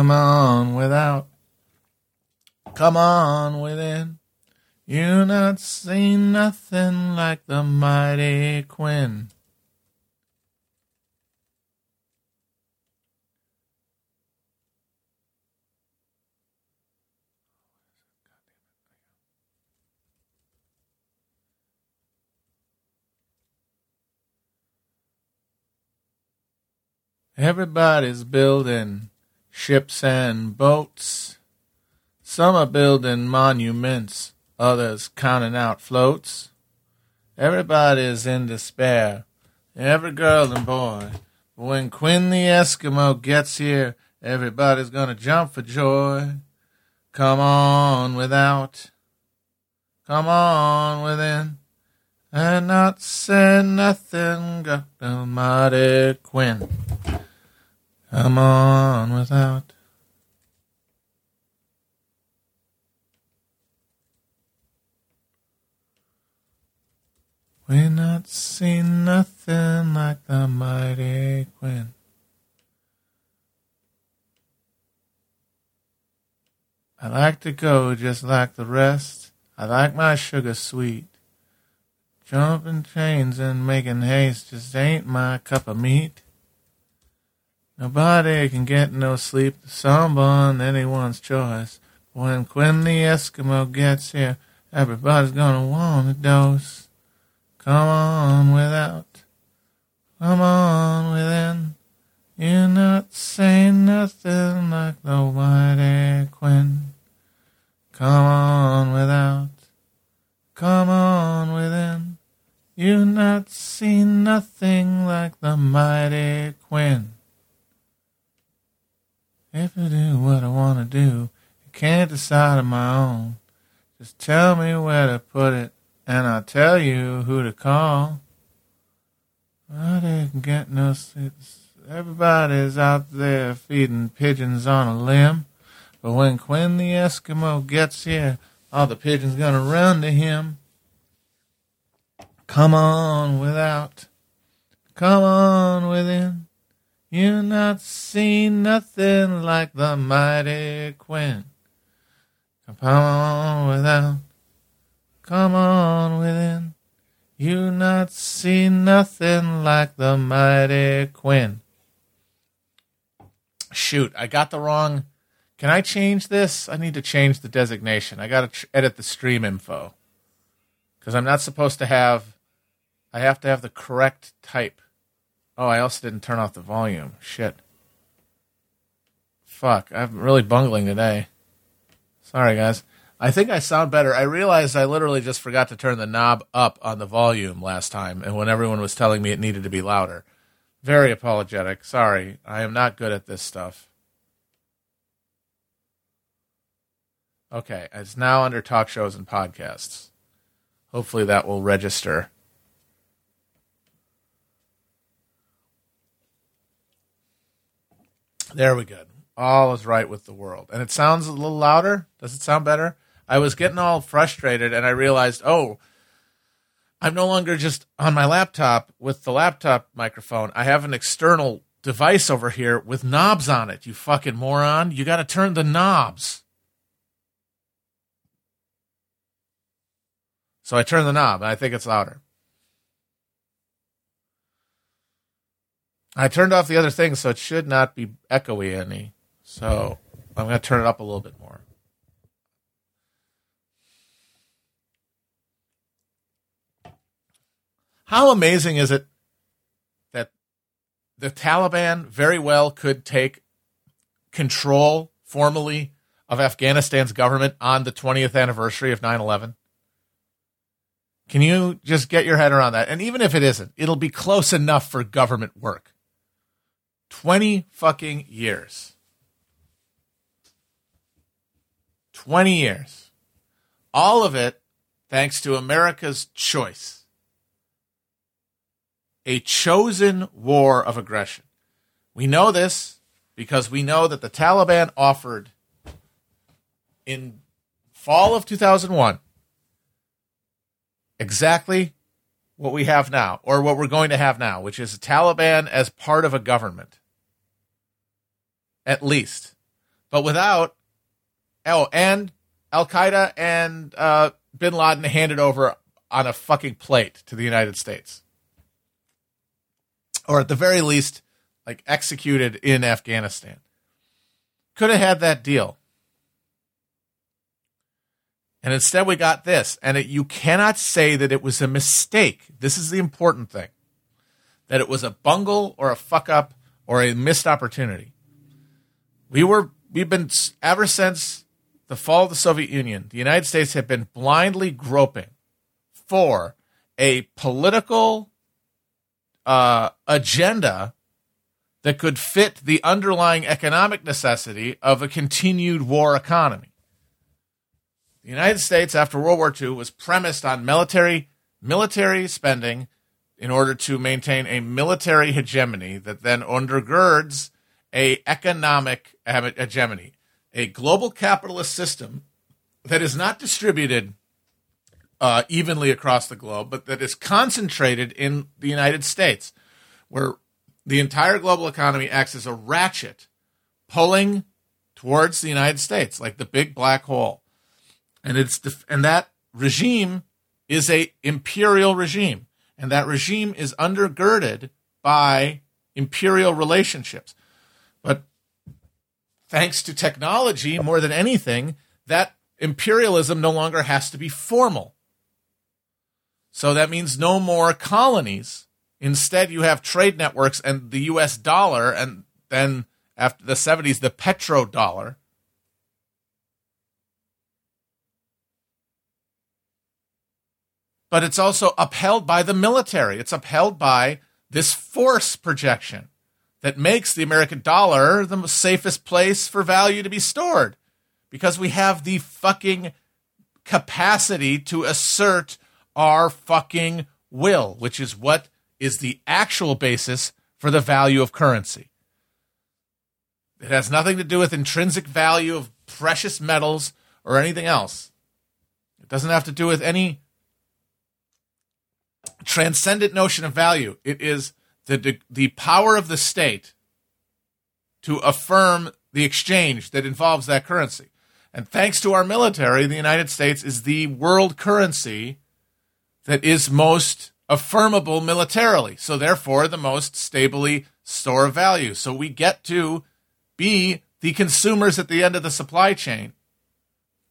Come on without. Come on within. You not seen nothing like the mighty Quinn. Everybody's building ships and boats. Some are building monuments, others counting out floats. Everybody's in despair, every girl and boy. But when Quinn the Eskimo gets here, everybody's gonna jump for joy. Come on without, come on within, and not say nothing, got the mighty Quinn. Come on without. We not seen nothing like the mighty Quinn. I like to go just like the rest. I like my sugar sweet. Jumping chains and making haste just ain't my cup of meat. Nobody can get no sleep, the someone anyone's choice. When Quinn the Eskimo gets here, everybody's gonna want a dose. Come on without, come on within. You're not say nothing like the mighty Quinn. Come on without, come on within. You not seen nothing like the mighty Quinn. If I do what I want to do, I can't decide on my own. Just tell me where to put it, and I'll tell you who to call. I didn't get no sleep. Everybody's out there feeding pigeons on a limb. But when Quinn the Eskimo gets here, all the pigeons gonna run to him. Come on without, come on within. You not seen nothing like the mighty Quinn. Come on without, come on within. You not seen nothing like the mighty Quinn. Shoot, I got the wrong. Can I change this? I need to change the designation. I got to edit the stream info because I'm not supposed to have. I have to have the correct type. Oh, I also didn't turn off the volume. Shit. Fuck, I'm really bungling today. Sorry, guys. I think I sound better. I realized I literally just forgot to turn the knob up on the volume last time, and when everyone was telling me it needed to be louder. Very apologetic. Sorry. I am not good at this stuff. Okay, it's now under talk shows and podcasts. Hopefully that will register. There we go. All is right with the world. And it sounds a little louder. Does it sound better? I was getting all frustrated and I realized, oh, I'm no longer just on my laptop with the laptop microphone. I have an external device over here with knobs on it, you fucking moron. You got to turn the knobs. So I turn the knob and I think it's louder. I turned off the other thing, so it should not be echoey any. So I'm going to turn it up a little bit more. How amazing is it that the Taliban very well could take control formally of Afghanistan's government on the 20th anniversary of 9 11? Can you just get your head around that? And even if it isn't, it'll be close enough for government work. 20 fucking years. 20 years. All of it thanks to America's choice. A chosen war of aggression. We know this because we know that the Taliban offered in fall of 2001 exactly what we have now, or what we're going to have now, which is a Taliban as part of a government. At least. but without oh, and Al Qaeda and uh, Bin Laden handed over on a fucking plate to the United States, or at the very least, like executed in Afghanistan. Could have had that deal. And instead, we got this. And it, you cannot say that it was a mistake. This is the important thing that it was a bungle or a fuck up or a missed opportunity. We were, we've been, ever since the fall of the Soviet Union, the United States have been blindly groping for a political uh, agenda that could fit the underlying economic necessity of a continued war economy. The United States, after World War II, was premised on military military spending in order to maintain a military hegemony that then undergirds a economic hegemony, a global capitalist system that is not distributed uh, evenly across the globe, but that is concentrated in the United States, where the entire global economy acts as a ratchet pulling towards the United States, like the big black hole and it's and that regime is a imperial regime, and that regime is undergirded by imperial relationships. But thanks to technology, more than anything, that imperialism no longer has to be formal. So that means no more colonies. Instead, you have trade networks and the US dollar, and then after the 70s, the petrodollar. but it's also upheld by the military. It's upheld by this force projection that makes the American dollar the safest place for value to be stored because we have the fucking capacity to assert our fucking will, which is what is the actual basis for the value of currency. It has nothing to do with intrinsic value of precious metals or anything else. It doesn't have to do with any transcendent notion of value. It is the, the power of the state to affirm the exchange that involves that currency. And thanks to our military, the United States is the world currency that is most affirmable militarily. So, therefore, the most stably store of value. So, we get to be the consumers at the end of the supply chain.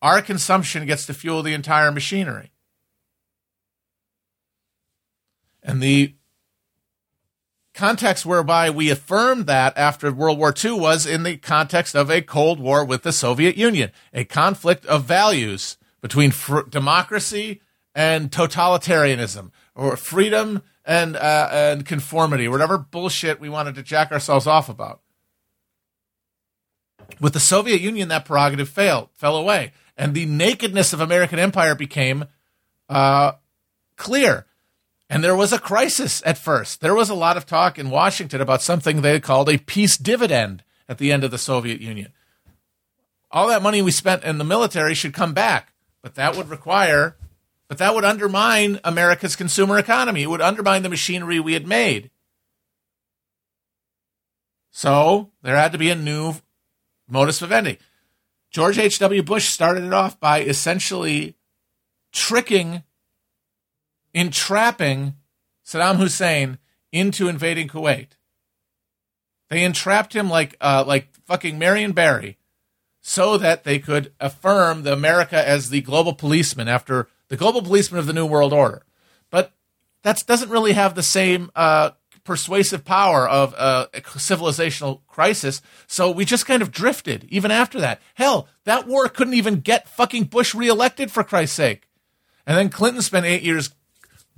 Our consumption gets to fuel the entire machinery. And the context whereby we affirmed that after World War II was in the context of a Cold War with the Soviet Union, a conflict of values between fr- democracy and totalitarianism, or freedom and uh, and conformity, whatever bullshit we wanted to jack ourselves off about. With the Soviet Union, that prerogative failed, fell away, and the nakedness of American empire became uh, clear. And there was a crisis at first. There was a lot of talk in Washington about something they called a peace dividend at the end of the Soviet Union. All that money we spent in the military should come back, but that would require, but that would undermine America's consumer economy. It would undermine the machinery we had made. So there had to be a new modus vivendi. George H.W. Bush started it off by essentially tricking entrapping Saddam Hussein into invading Kuwait. They entrapped him like uh, like fucking Marion Barry, so that they could affirm the America as the global policeman after the global policeman of the New World Order. But that doesn't really have the same uh, persuasive power of uh, a civilizational crisis. So we just kind of drifted even after that. Hell, that war couldn't even get fucking Bush reelected for Christ's sake. And then Clinton spent eight years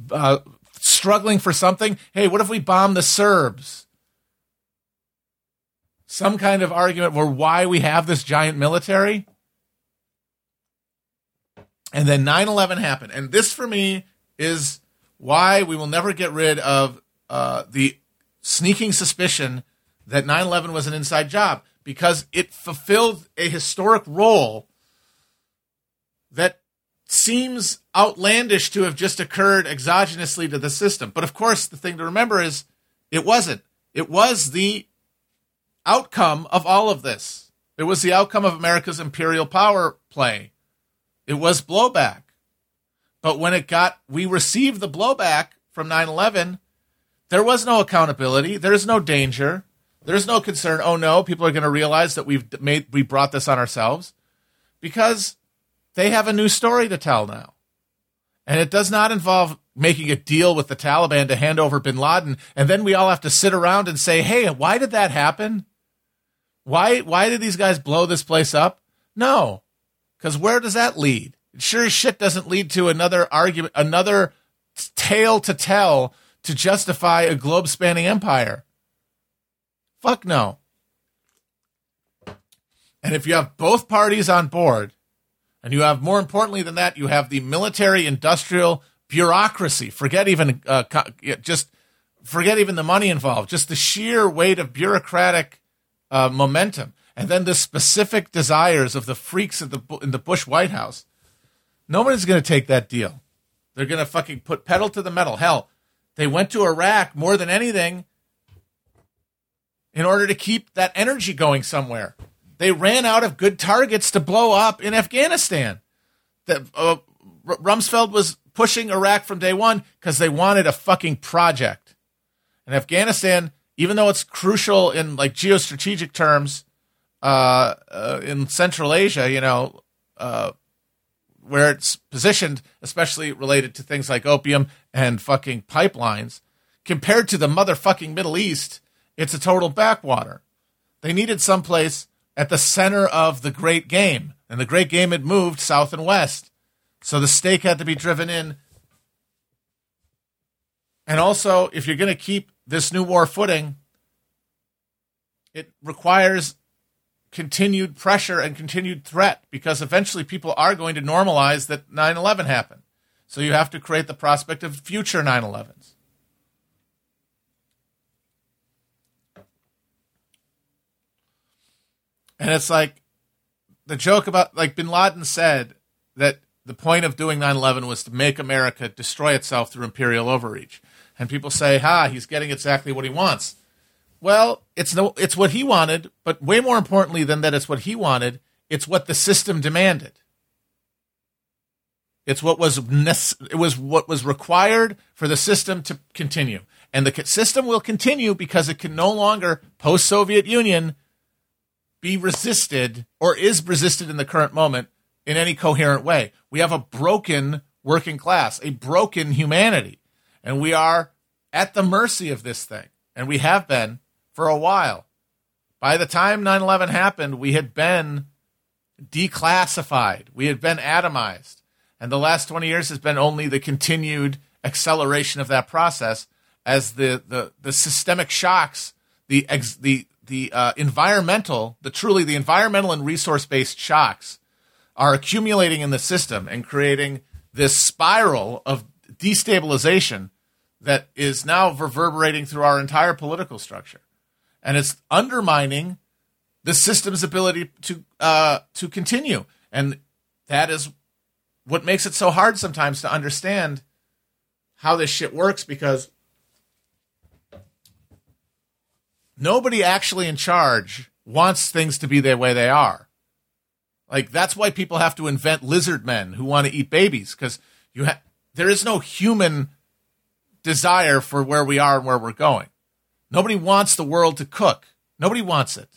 uh, struggling for something. Hey, what if we bomb the Serbs? Some kind of argument for why we have this giant military. And then 9 11 happened. And this, for me, is why we will never get rid of uh, the sneaking suspicion that 9 11 was an inside job because it fulfilled a historic role that seems outlandish to have just occurred exogenously to the system. But of course, the thing to remember is it wasn't. It was the outcome of all of this. It was the outcome of America's imperial power play. It was blowback. But when it got, we received the blowback from 9 11, there was no accountability. There's no danger. There's no concern. Oh no, people are going to realize that we've made, we brought this on ourselves because they have a new story to tell now. And it does not involve making a deal with the Taliban to hand over bin Laden. And then we all have to sit around and say, hey, why did that happen? Why, why did these guys blow this place up? No. Because where does that lead? It sure as shit doesn't lead to another argument, another tale to tell to justify a globe spanning empire. Fuck no. And if you have both parties on board, and you have more importantly than that, you have the military industrial bureaucracy. Forget even uh, just forget even the money involved. Just the sheer weight of bureaucratic uh, momentum, and then the specific desires of the freaks the, in the Bush White House. Nobody's going to take that deal. They're going to fucking put pedal to the metal. Hell, they went to Iraq more than anything in order to keep that energy going somewhere. They ran out of good targets to blow up in Afghanistan. That uh, Rumsfeld was pushing Iraq from day one because they wanted a fucking project. And Afghanistan, even though it's crucial in like geostrategic terms uh, uh, in Central Asia, you know, uh, where it's positioned, especially related to things like opium and fucking pipelines, compared to the motherfucking Middle East, it's a total backwater. They needed someplace at the center of the great game. And the great game had moved south and west. So the stake had to be driven in. And also, if you're going to keep this new war footing, it requires continued pressure and continued threat because eventually people are going to normalize that 9 11 happened. So you have to create the prospect of future 9 11s. And it's like the joke about, like bin Laden said, that the point of doing 9 11 was to make America destroy itself through imperial overreach. And people say, ha, he's getting exactly what he wants. Well, it's no, it's what he wanted, but way more importantly than that, it's what he wanted. It's what the system demanded. It's what was it was what was required for the system to continue, and the system will continue because it can no longer post Soviet Union be resisted or is resisted in the current moment in any coherent way. We have a broken working class, a broken humanity, and we are at the mercy of this thing. And we have been for a while. By the time 9 11 happened, we had been declassified, we had been atomized. And the last 20 years has been only the continued acceleration of that process as the, the, the systemic shocks, the, ex, the, the uh, environmental, the truly the environmental and resource based shocks are accumulating in the system and creating this spiral of destabilization that is now reverberating through our entire political structure, and it's undermining the system's ability to uh, to continue, and that is what makes it so hard sometimes to understand how this shit works because nobody actually in charge wants things to be the way they are. Like that's why people have to invent lizard men who want to eat babies because you ha- there is no human desire for where we are and where we're going. Nobody wants the world to cook. Nobody wants it.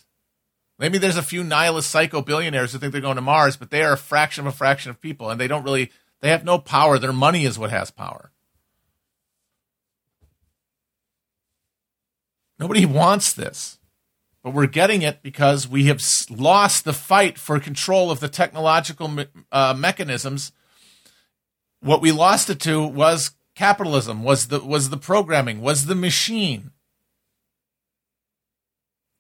Maybe there's a few nihilist psycho billionaires who think they're going to Mars, but they are a fraction of a fraction of people and they don't really they have no power. Their money is what has power. Nobody wants this. But we're getting it because we have lost the fight for control of the technological me- uh, mechanisms. What we lost it to was capitalism, was the was the programming, was the machine.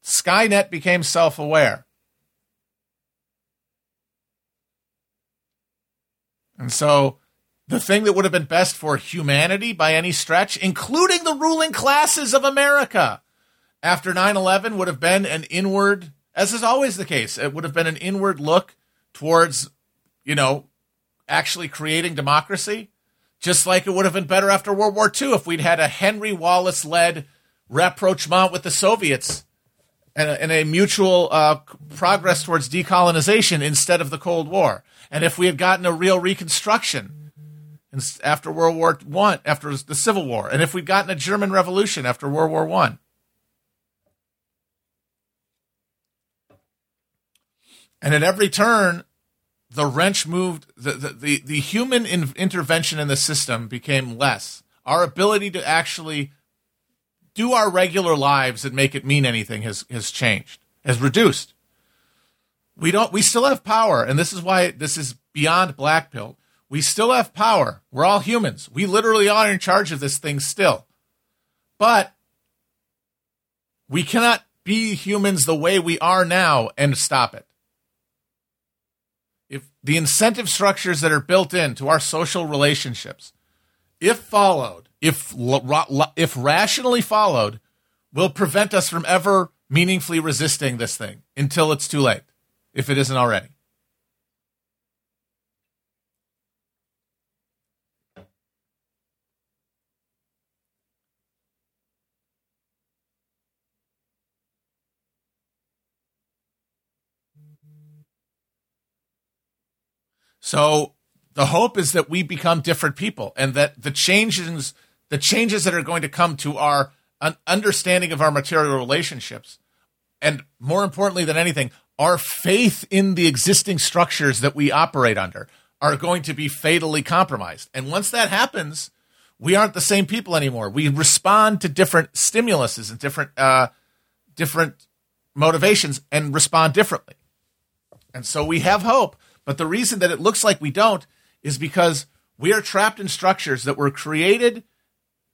Skynet became self-aware. And so the thing that would have been best for humanity by any stretch, including the ruling classes of America, after 9 11 would have been an inward, as is always the case, it would have been an inward look towards, you know, actually creating democracy. Just like it would have been better after World War II if we'd had a Henry Wallace led rapprochement with the Soviets and a, and a mutual uh, progress towards decolonization instead of the Cold War. And if we had gotten a real reconstruction after World War One, after the Civil War, and if we'd gotten a German Revolution after World War One, and at every turn, the wrench moved. The the the, the human in, intervention in the system became less. Our ability to actually do our regular lives and make it mean anything has has changed, has reduced. We don't. We still have power, and this is why this is beyond black pill. We still have power. We're all humans. We literally are in charge of this thing still, but we cannot be humans the way we are now and stop it. The incentive structures that are built into our social relationships, if followed, if if rationally followed, will prevent us from ever meaningfully resisting this thing until it's too late, if it isn't already. So the hope is that we become different people and that the changes the changes that are going to come to our understanding of our material relationships, and more importantly than anything, our faith in the existing structures that we operate under are going to be fatally compromised. And once that happens, we aren't the same people anymore. We respond to different stimuluses and different uh, different motivations and respond differently. And so we have hope. But the reason that it looks like we don't is because we are trapped in structures that were created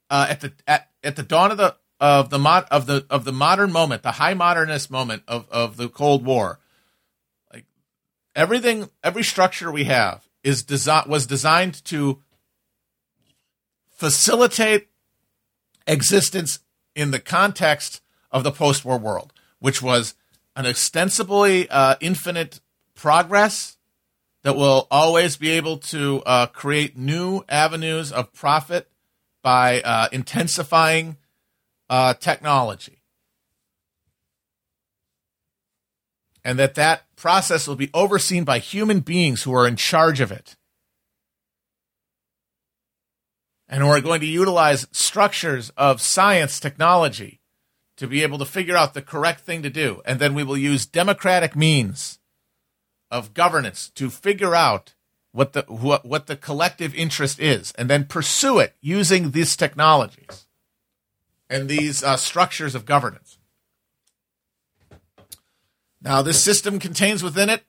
uh, at the at, at the dawn of the of the of the of the modern moment, the high modernist moment of of the Cold War. Like everything, every structure we have is desi- was designed to facilitate existence in the context of the post-war world, which was an ostensibly uh, infinite progress that will always be able to uh, create new avenues of profit by uh, intensifying uh, technology. And that that process will be overseen by human beings who are in charge of it. And who are going to utilize structures of science technology to be able to figure out the correct thing to do. And then we will use democratic means of governance to figure out what the what, what the collective interest is and then pursue it using these technologies and these uh, structures of governance. Now, this system contains within it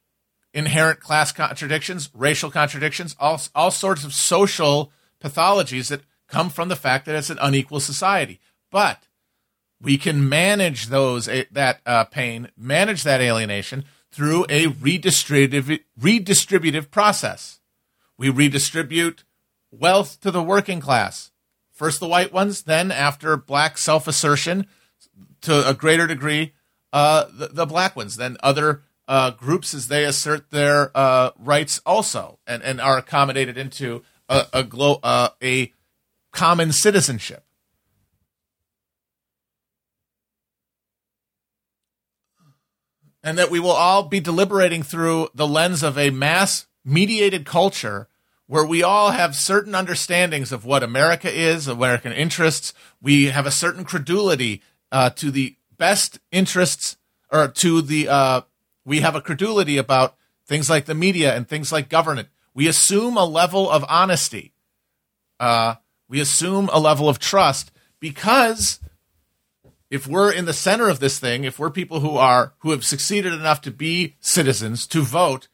inherent class contradictions, racial contradictions, all, all sorts of social pathologies that come from the fact that it's an unequal society. But we can manage those that uh, pain, manage that alienation through a redistributive, redistributive process. We redistribute wealth to the working class. First the white ones, then after black self assertion, to a greater degree, uh, the, the, black ones, then other uh, groups as they assert their uh, rights also and, and are accommodated into a, a, glo- uh, a common citizenship. And that we will all be deliberating through the lens of a mass mediated culture where we all have certain understandings of what America is, American interests. We have a certain credulity uh, to the best interests, or to the, uh, we have a credulity about things like the media and things like government. We assume a level of honesty. Uh, we assume a level of trust because if we're in the center of this thing, if we're people who are who have succeeded enough to be citizens to vote,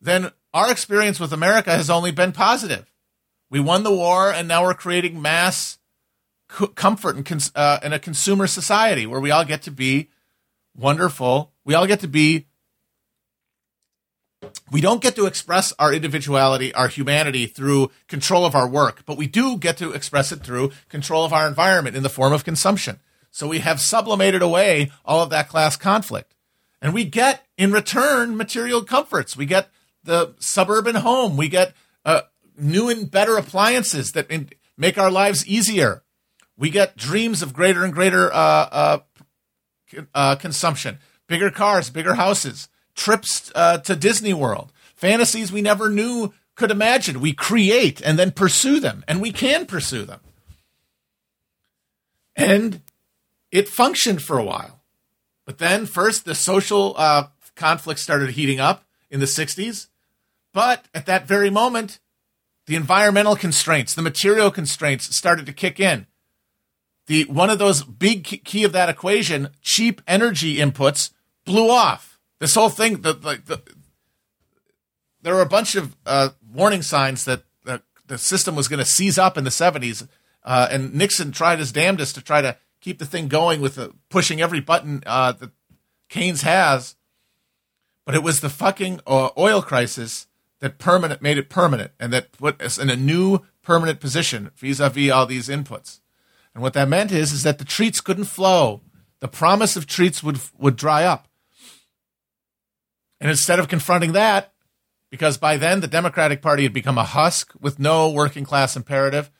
then our experience with America has only been positive. We won the war, and now we're creating mass comfort in, cons- uh, in a consumer society where we all get to be wonderful. We all get to be. We don't get to express our individuality, our humanity through control of our work, but we do get to express it through control of our environment in the form of consumption. So we have sublimated away all of that class conflict. And we get in return material comforts. We get the suburban home. We get uh, new and better appliances that make our lives easier. We get dreams of greater and greater uh, uh, uh, consumption, bigger cars, bigger houses, trips uh, to Disney World, fantasies we never knew could imagine. We create and then pursue them, and we can pursue them. And it functioned for a while. But then, first, the social uh, conflict started heating up in the 60s. But at that very moment, the environmental constraints, the material constraints started to kick in. The one of those big key of that equation, cheap energy inputs, blew off. This whole thing, the, the, the there were a bunch of uh, warning signs that the, the system was going to seize up in the 70s, uh, and Nixon tried his damnedest to try to keep the thing going with the, pushing every button uh, that Keynes has. But it was the fucking uh, oil crisis that permanent made it permanent and that put us in a new permanent position vis-a-vis all these inputs. And what that meant is, is that the treats couldn't flow. The promise of treats would would dry up. And instead of confronting that, because by then the Democratic Party had become a husk with no working class imperative,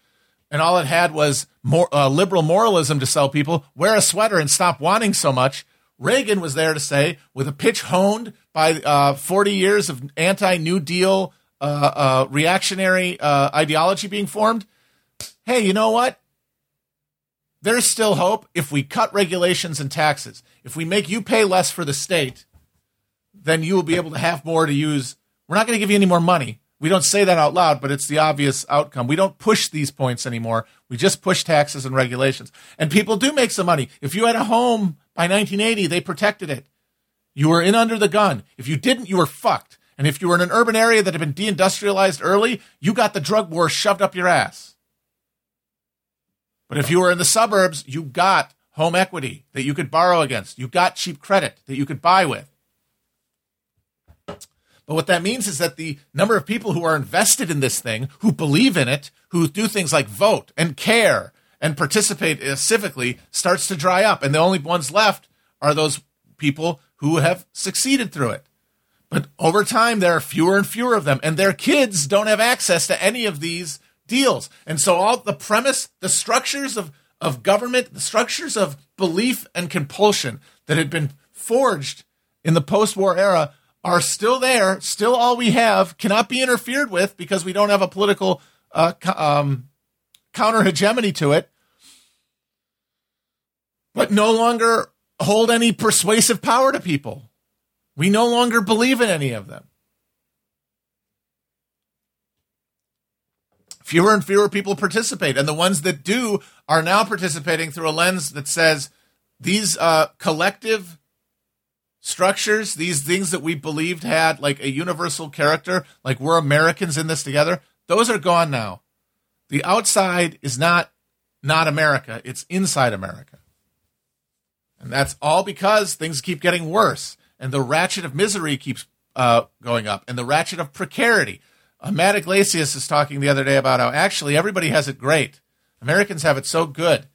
and all it had was more uh, liberal moralism to sell people. Wear a sweater and stop wanting so much. Reagan was there to say, with a pitch honed by uh, 40 years of anti New Deal uh, uh, reactionary uh, ideology being formed, hey, you know what? There's still hope if we cut regulations and taxes. If we make you pay less for the state, then you will be able to have more to use. We're not going to give you any more money. We don't say that out loud, but it's the obvious outcome. We don't push these points anymore. We just push taxes and regulations. And people do make some money. If you had a home by 1980, they protected it. You were in under the gun. If you didn't, you were fucked. And if you were in an urban area that had been deindustrialized early, you got the drug war shoved up your ass. But if you were in the suburbs, you got home equity that you could borrow against. You got cheap credit that you could buy with. But what that means is that the number of people who are invested in this thing, who believe in it, who do things like vote and care and participate uh, civically, starts to dry up. And the only ones left are those people who have succeeded through it. But over time, there are fewer and fewer of them, and their kids don't have access to any of these deals. And so, all the premise, the structures of, of government, the structures of belief and compulsion that had been forged in the post war era are still there, still all we have, cannot be interfered with because we don't have a political uh, um, counter hegemony to it, but no longer hold any persuasive power to people. We no longer believe in any of them. Fewer and fewer people participate, and the ones that do are now participating through a lens that says these uh, collective structures, these things that we believed had like a universal character, like we're Americans in this together, those are gone now. The outside is not not America, it's inside America. And that's all because things keep getting worse and the ratchet of misery keeps uh, going up and the ratchet of precarity. Uh, Matt Yglesias is talking the other day about how actually everybody has it great. Americans have it so good.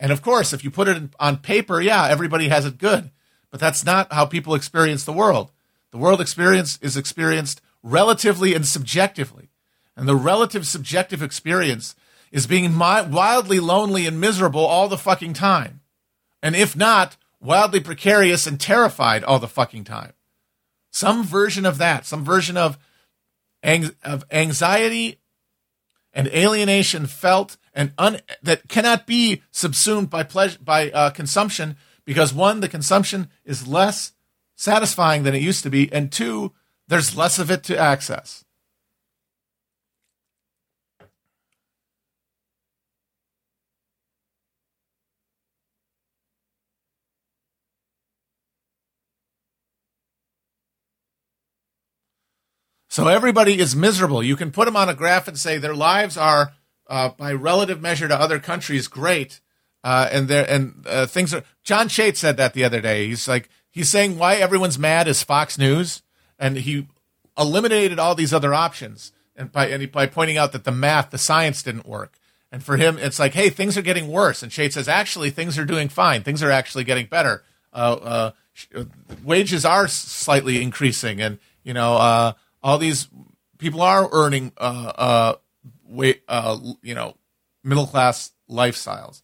And of course, if you put it on paper, yeah, everybody has it good. But that's not how people experience the world. The world experience is experienced relatively and subjectively. And the relative subjective experience is being wildly lonely and miserable all the fucking time. And if not, wildly precarious and terrified all the fucking time. Some version of that, some version of, of anxiety and alienation felt and un- that cannot be subsumed by pleasure by uh, consumption because one, the consumption is less satisfying than it used to be, and two, there's less of it to access. So everybody is miserable. You can put them on a graph and say their lives are, uh, by relative measure to other countries, great, uh, and there and uh, things are. John Chait said that the other day. He's like he's saying why everyone's mad is Fox News, and he eliminated all these other options, and by and he, by pointing out that the math, the science didn't work. And for him, it's like, hey, things are getting worse. And Chait says, actually, things are doing fine. Things are actually getting better. Uh, uh wages are slightly increasing, and you know, uh, all these people are earning, uh, uh, you know, middle class lifestyles.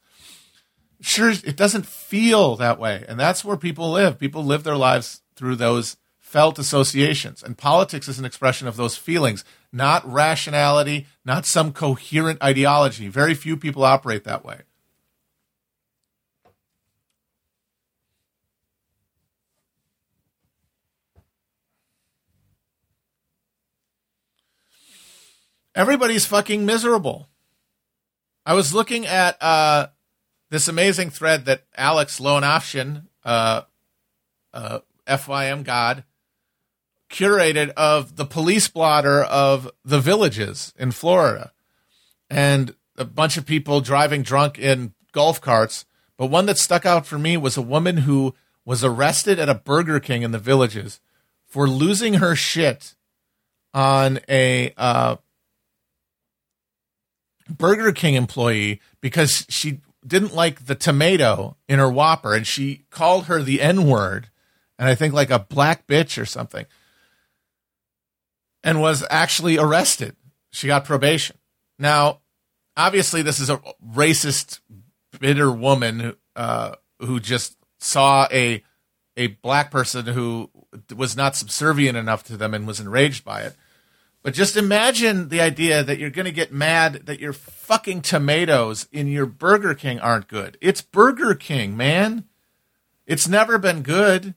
Sure, it doesn't feel that way. And that's where people live. People live their lives through those felt associations. And politics is an expression of those feelings, not rationality, not some coherent ideology. Very few people operate that way. Everybody's fucking miserable. I was looking at uh, this amazing thread that Alex Lowenafshin, uh, uh, FYM God, curated of the police blotter of the villages in Florida. And a bunch of people driving drunk in golf carts. But one that stuck out for me was a woman who was arrested at a Burger King in the villages for losing her shit on a uh, Burger King employee because she didn't like the tomato in her Whopper and she called her the N word and I think like a black bitch or something and was actually arrested. She got probation. Now, obviously, this is a racist, bitter woman uh, who just saw a a black person who was not subservient enough to them and was enraged by it. But just imagine the idea that you're going to get mad that your fucking tomatoes in your Burger King aren't good. It's Burger King, man. It's never been good.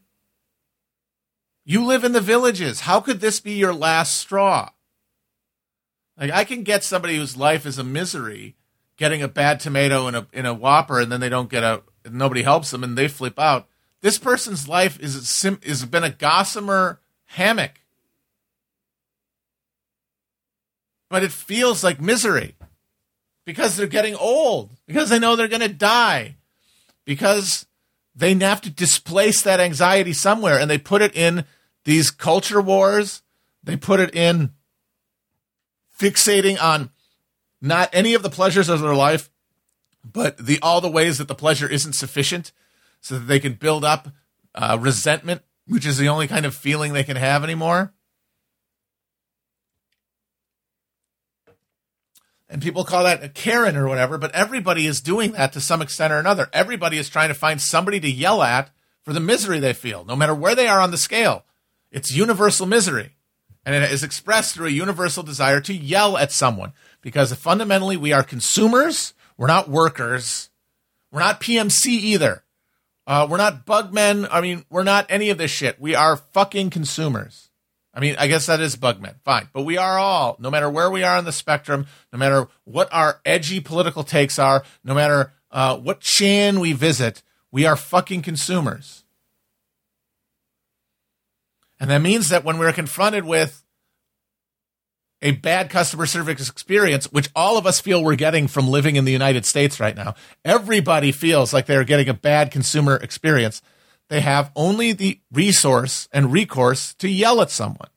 You live in the villages. How could this be your last straw? Like I can get somebody whose life is a misery getting a bad tomato in a in a Whopper and then they don't get a nobody helps them and they flip out. This person's life is a sim, is been a gossamer hammock but it feels like misery because they're getting old, because they know they're going to die, because they have to displace that anxiety somewhere and they put it in these culture wars. They put it in fixating on not any of the pleasures of their life, but the all the ways that the pleasure isn't sufficient so that they can build up uh, resentment, which is the only kind of feeling they can have anymore. And people call that a Karen or whatever, but everybody is doing that to some extent or another. Everybody is trying to find somebody to yell at for the misery they feel, no matter where they are on the scale. It's universal misery. And it is expressed through a universal desire to yell at someone because fundamentally we are consumers. We're not workers. We're not PMC either. Uh, we're not bugmen. I mean, we're not any of this shit. We are fucking consumers. I mean, I guess that is Bugman. Fine. But we are all, no matter where we are on the spectrum, no matter what our edgy political takes are, no matter uh, what Chan we visit, we are fucking consumers. And that means that when we're confronted with a bad customer service experience, which all of us feel we're getting from living in the United States right now, everybody feels like they're getting a bad consumer experience they have only the resource and recourse to yell at someone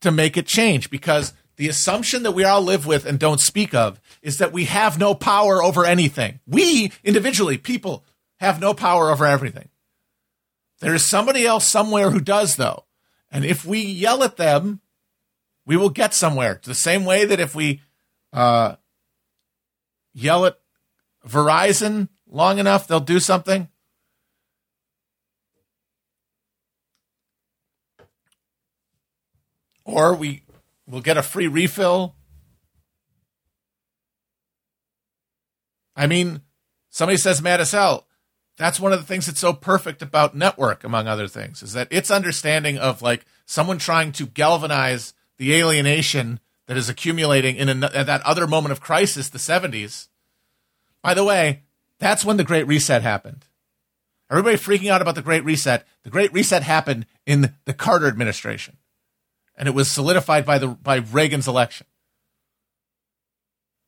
to make it change because the assumption that we all live with and don't speak of is that we have no power over anything. We individually, people, have no power over everything. There is somebody else somewhere who does, though. And if we yell at them, we will get somewhere. The same way that if we uh, yell at Verizon long enough, they'll do something. Or we will get a free refill. I mean, somebody says mad as hell. That's one of the things that's so perfect about network, among other things, is that its understanding of like someone trying to galvanize the alienation that is accumulating in, that other moment of crisis, the 70s. By the way, that's when the Great Reset happened. Everybody freaking out about the Great Reset. The Great Reset happened in the Carter administration and it was solidified by the by Reagan's election.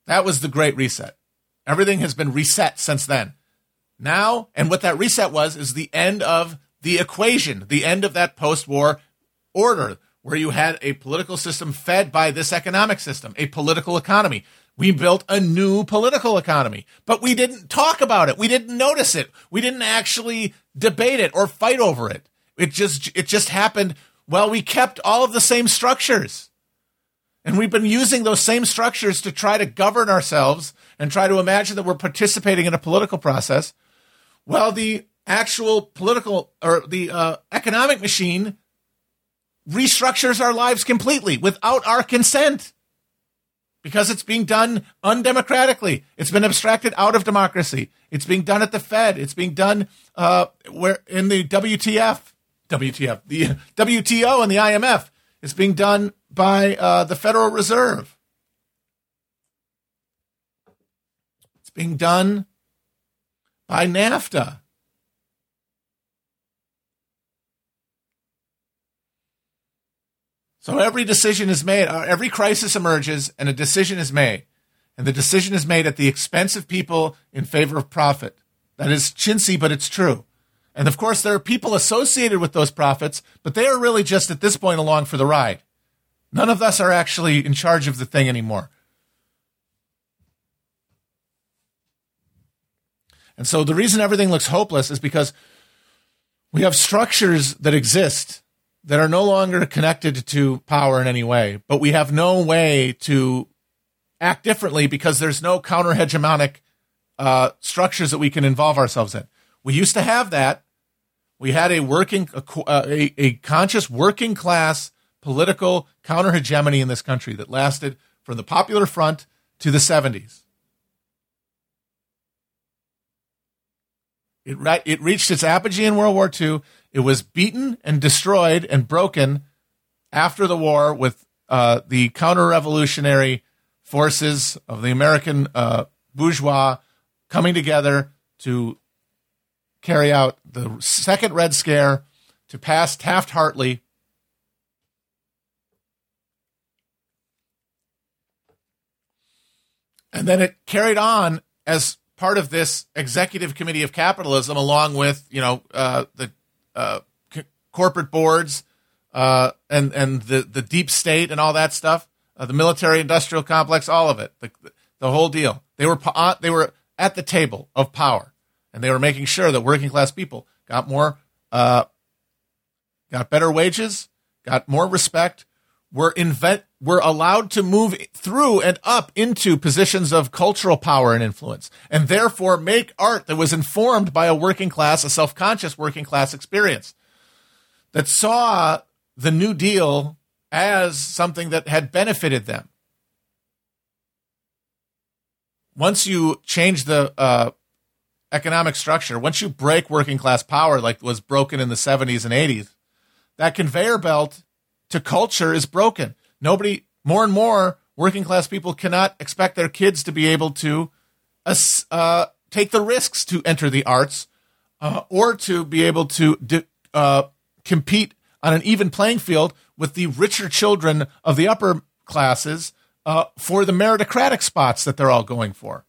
That was the great reset. Everything has been reset since then. Now, and what that reset was is the end of the equation, the end of that post-war order where you had a political system fed by this economic system, a political economy. We built a new political economy, but we didn't talk about it. We didn't notice it. We didn't actually debate it or fight over it. It just it just happened well, we kept all of the same structures. And we've been using those same structures to try to govern ourselves and try to imagine that we're participating in a political process. Well, the actual political or the uh, economic machine restructures our lives completely without our consent because it's being done undemocratically. It's been abstracted out of democracy. It's being done at the Fed. It's being done uh, where in the WTF, WTF, the WTO and the IMF. It's being done by uh, the Federal Reserve. It's being done by NAFTA. So every decision is made, uh, every crisis emerges, and a decision is made. And the decision is made at the expense of people in favor of profit. That is chintzy, but it's true. And of course, there are people associated with those profits, but they are really just at this point along for the ride. None of us are actually in charge of the thing anymore. And so the reason everything looks hopeless is because we have structures that exist that are no longer connected to power in any way, but we have no way to act differently because there's no counter hegemonic uh, structures that we can involve ourselves in. We used to have that. We had a working, a, a, a conscious working class political counter hegemony in this country that lasted from the Popular Front to the 70s. It, it reached its apogee in World War II. It was beaten and destroyed and broken after the war with uh, the counter revolutionary forces of the American uh, bourgeois coming together to carry out the second Red Scare, to pass Taft Hartley. And then it carried on as part of this executive committee of capitalism, along with you know uh, the uh, c- corporate boards uh, and and the the deep state and all that stuff, uh, the military industrial complex, all of it, the the whole deal. They were they were at the table of power, and they were making sure that working class people got more uh, got better wages, got more respect, were invent were allowed to move through and up into positions of cultural power and influence, and therefore make art that was informed by a working class, a self conscious working class experience that saw the New Deal as something that had benefited them. Once you change the uh, economic structure, once you break working class power, like was broken in the 70s and 80s, that conveyor belt to culture is broken. Nobody, more and more, working class people cannot expect their kids to be able to uh, take the risks to enter the arts uh, or to be able to uh, compete on an even playing field with the richer children of the upper classes uh, for the meritocratic spots that they're all going for.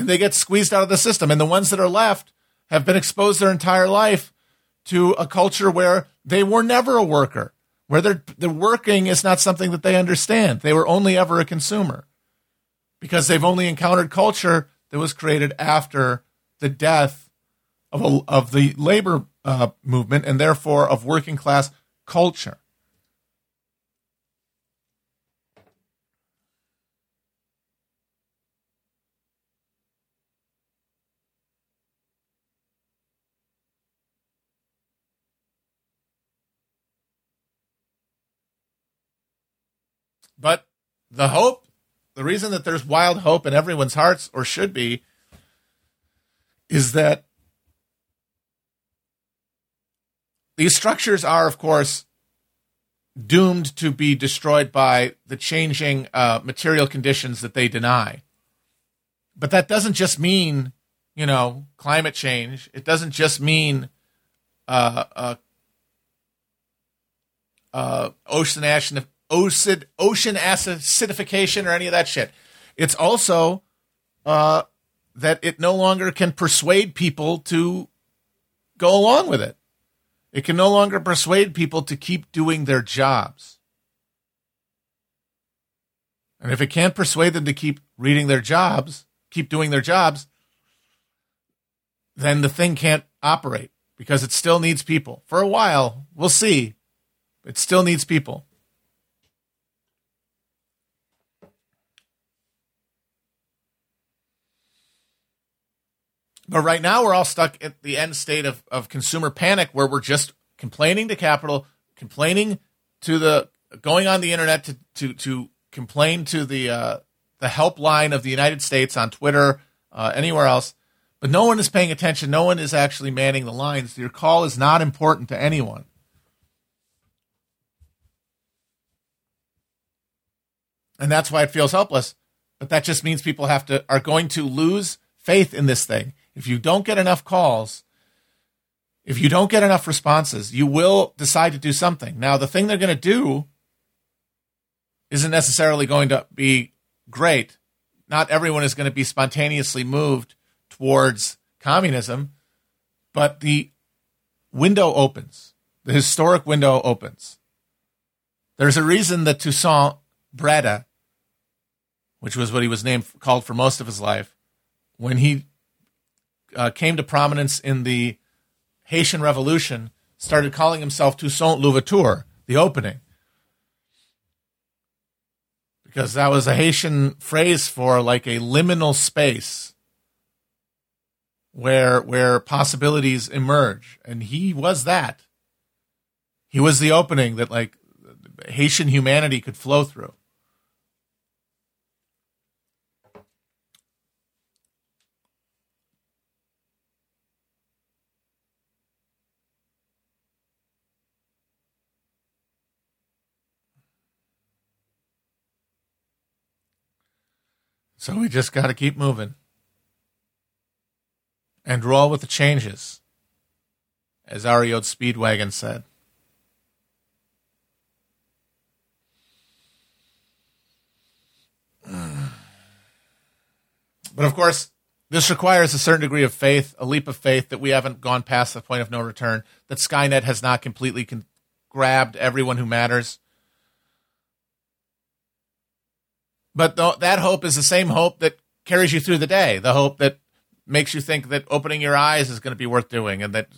And they get squeezed out of the system. And the ones that are left have been exposed their entire life to a culture where they were never a worker where they're, the working is not something that they understand. They were only ever a consumer because they've only encountered culture that was created after the death of, a, of the labor uh, movement and therefore of working class culture. But the hope, the reason that there's wild hope in everyone's hearts, or should be, is that these structures are, of course, doomed to be destroyed by the changing uh, material conditions that they deny. But that doesn't just mean, you know, climate change. It doesn't just mean uh, uh, uh ocean ash ocean acidification or any of that shit. It's also uh, that it no longer can persuade people to go along with it. It can no longer persuade people to keep doing their jobs. And if it can't persuade them to keep reading their jobs, keep doing their jobs, then the thing can't operate because it still needs people. For a while, we'll see. It still needs people. But right now, we're all stuck at the end state of, of consumer panic where we're just complaining to capital, complaining to the, going on the internet to, to, to complain to the, uh, the helpline of the United States on Twitter, uh, anywhere else. But no one is paying attention. No one is actually manning the lines. Your call is not important to anyone. And that's why it feels helpless. But that just means people have to are going to lose faith in this thing. If you don't get enough calls, if you don't get enough responses, you will decide to do something. Now, the thing they're going to do isn't necessarily going to be great. Not everyone is going to be spontaneously moved towards communism, but the window opens. The historic window opens. There's a reason that Toussaint Breda, which was what he was named called for most of his life, when he uh, came to prominence in the Haitian Revolution, started calling himself Toussaint Louverture, the opening. Because that was a Haitian phrase for like a liminal space where where possibilities emerge. And he was that. He was the opening that like Haitian humanity could flow through. So we just got to keep moving and roll with the changes, as REO Speedwagon said. But of course, this requires a certain degree of faith, a leap of faith that we haven't gone past the point of no return, that Skynet has not completely con- grabbed everyone who matters But th- that hope is the same hope that carries you through the day. The hope that makes you think that opening your eyes is going to be worth doing, and that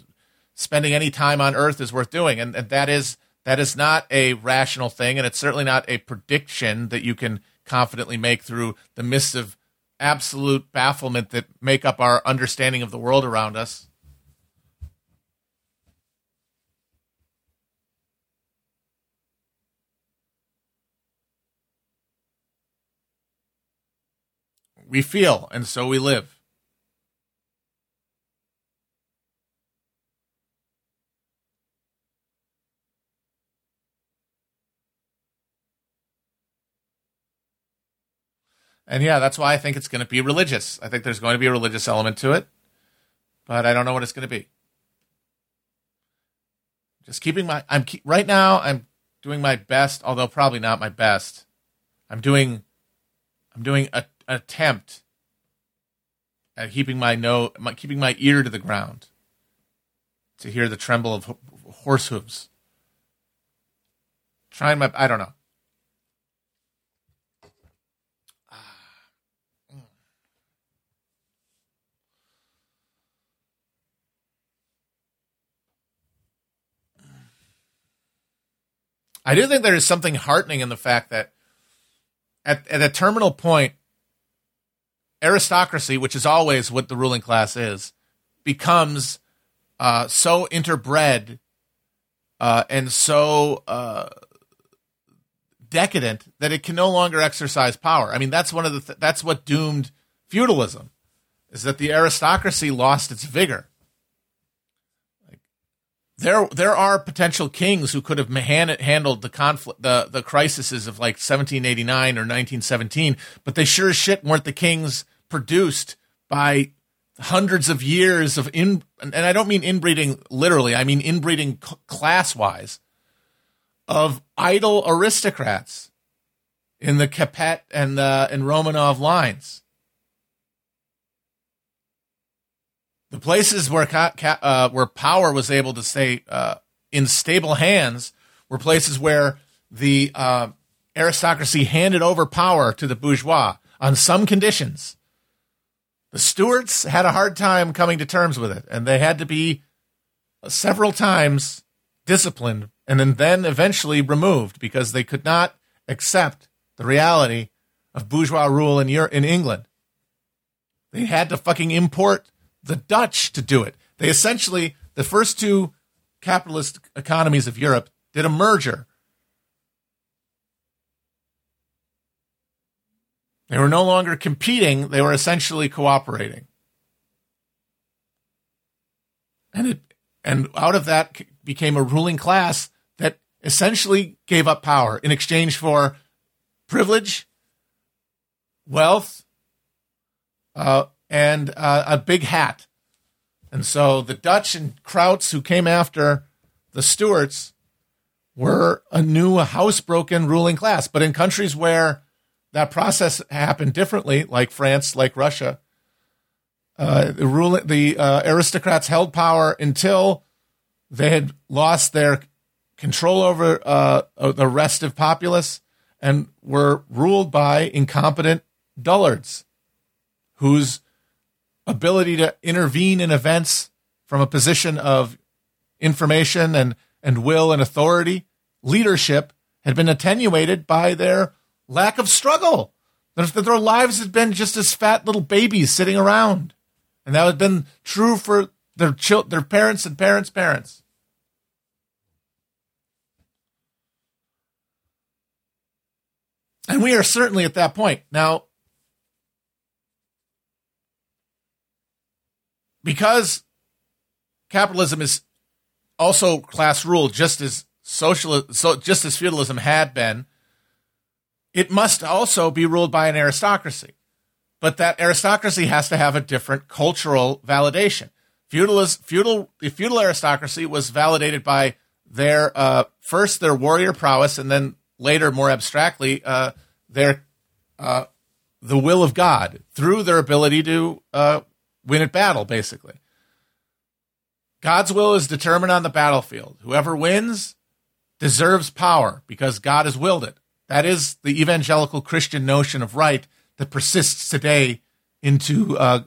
spending any time on Earth is worth doing, and, and that is that is not a rational thing, and it's certainly not a prediction that you can confidently make through the mists of absolute bafflement that make up our understanding of the world around us. We feel, and so we live. And yeah, that's why I think it's going to be religious. I think there's going to be a religious element to it, but I don't know what it's going to be. Just keeping my I'm keep, right now I'm doing my best, although probably not my best. I'm doing I'm doing a attempt at keeping my no, my, keeping my ear to the ground to hear the tremble of horse hooves. Trying my, I don't know. I do think there is something heartening in the fact that at, at a terminal point, aristocracy, which is always what the ruling class is, becomes uh, so interbred uh, and so uh, decadent that it can no longer exercise power. I mean, that's one of the th- that's what doomed feudalism is that the aristocracy lost its vigor. Like, there, there are potential kings who could have handled the conflict, the the crises of like 1789 or 1917, but they sure as shit weren't the kings produced by hundreds of years of in and I don't mean inbreeding literally, I mean inbreeding class wise of idle aristocrats in the Capet and the and Romanov lines. The places where uh, where power was able to stay uh, in stable hands were places where the uh, aristocracy handed over power to the bourgeois on some conditions the Stuarts had a hard time coming to terms with it, and they had to be several times disciplined and then, eventually removed because they could not accept the reality of bourgeois rule in Europe, in England. They had to fucking import the Dutch to do it. They essentially, the first two capitalist economies of Europe did a merger. They were no longer competing, they were essentially cooperating. And it and out of that became a ruling class that essentially gave up power in exchange for privilege, wealth, uh, and uh, a big hat. And so the Dutch and Krauts who came after the Stuarts were a new housebroken ruling class. But in countries where that process happened differently, like France, like Russia, uh, the ruling, the uh, aristocrats held power until they had lost their control over uh, the restive populace and were ruled by incompetent dullards whose ability to intervene in events from a position of information and, and will and authority, leadership, had been attenuated by their lack of struggle. That their lives had been just as fat little babies sitting around. And that had been true for their their parents and parents' parents. And we are certainly at that point. Now, because capitalism is also class rule, just as social, so just as feudalism had been, it must also be ruled by an aristocracy. But that aristocracy has to have a different cultural validation. Feudal, feudal, the feudal aristocracy was validated by their uh, first their warrior prowess, and then later, more abstractly, uh, their uh, the will of God through their ability to uh, win at battle, basically. God's will is determined on the battlefield. Whoever wins deserves power because God has willed it. That is the evangelical Christian notion of right that persists today into uh,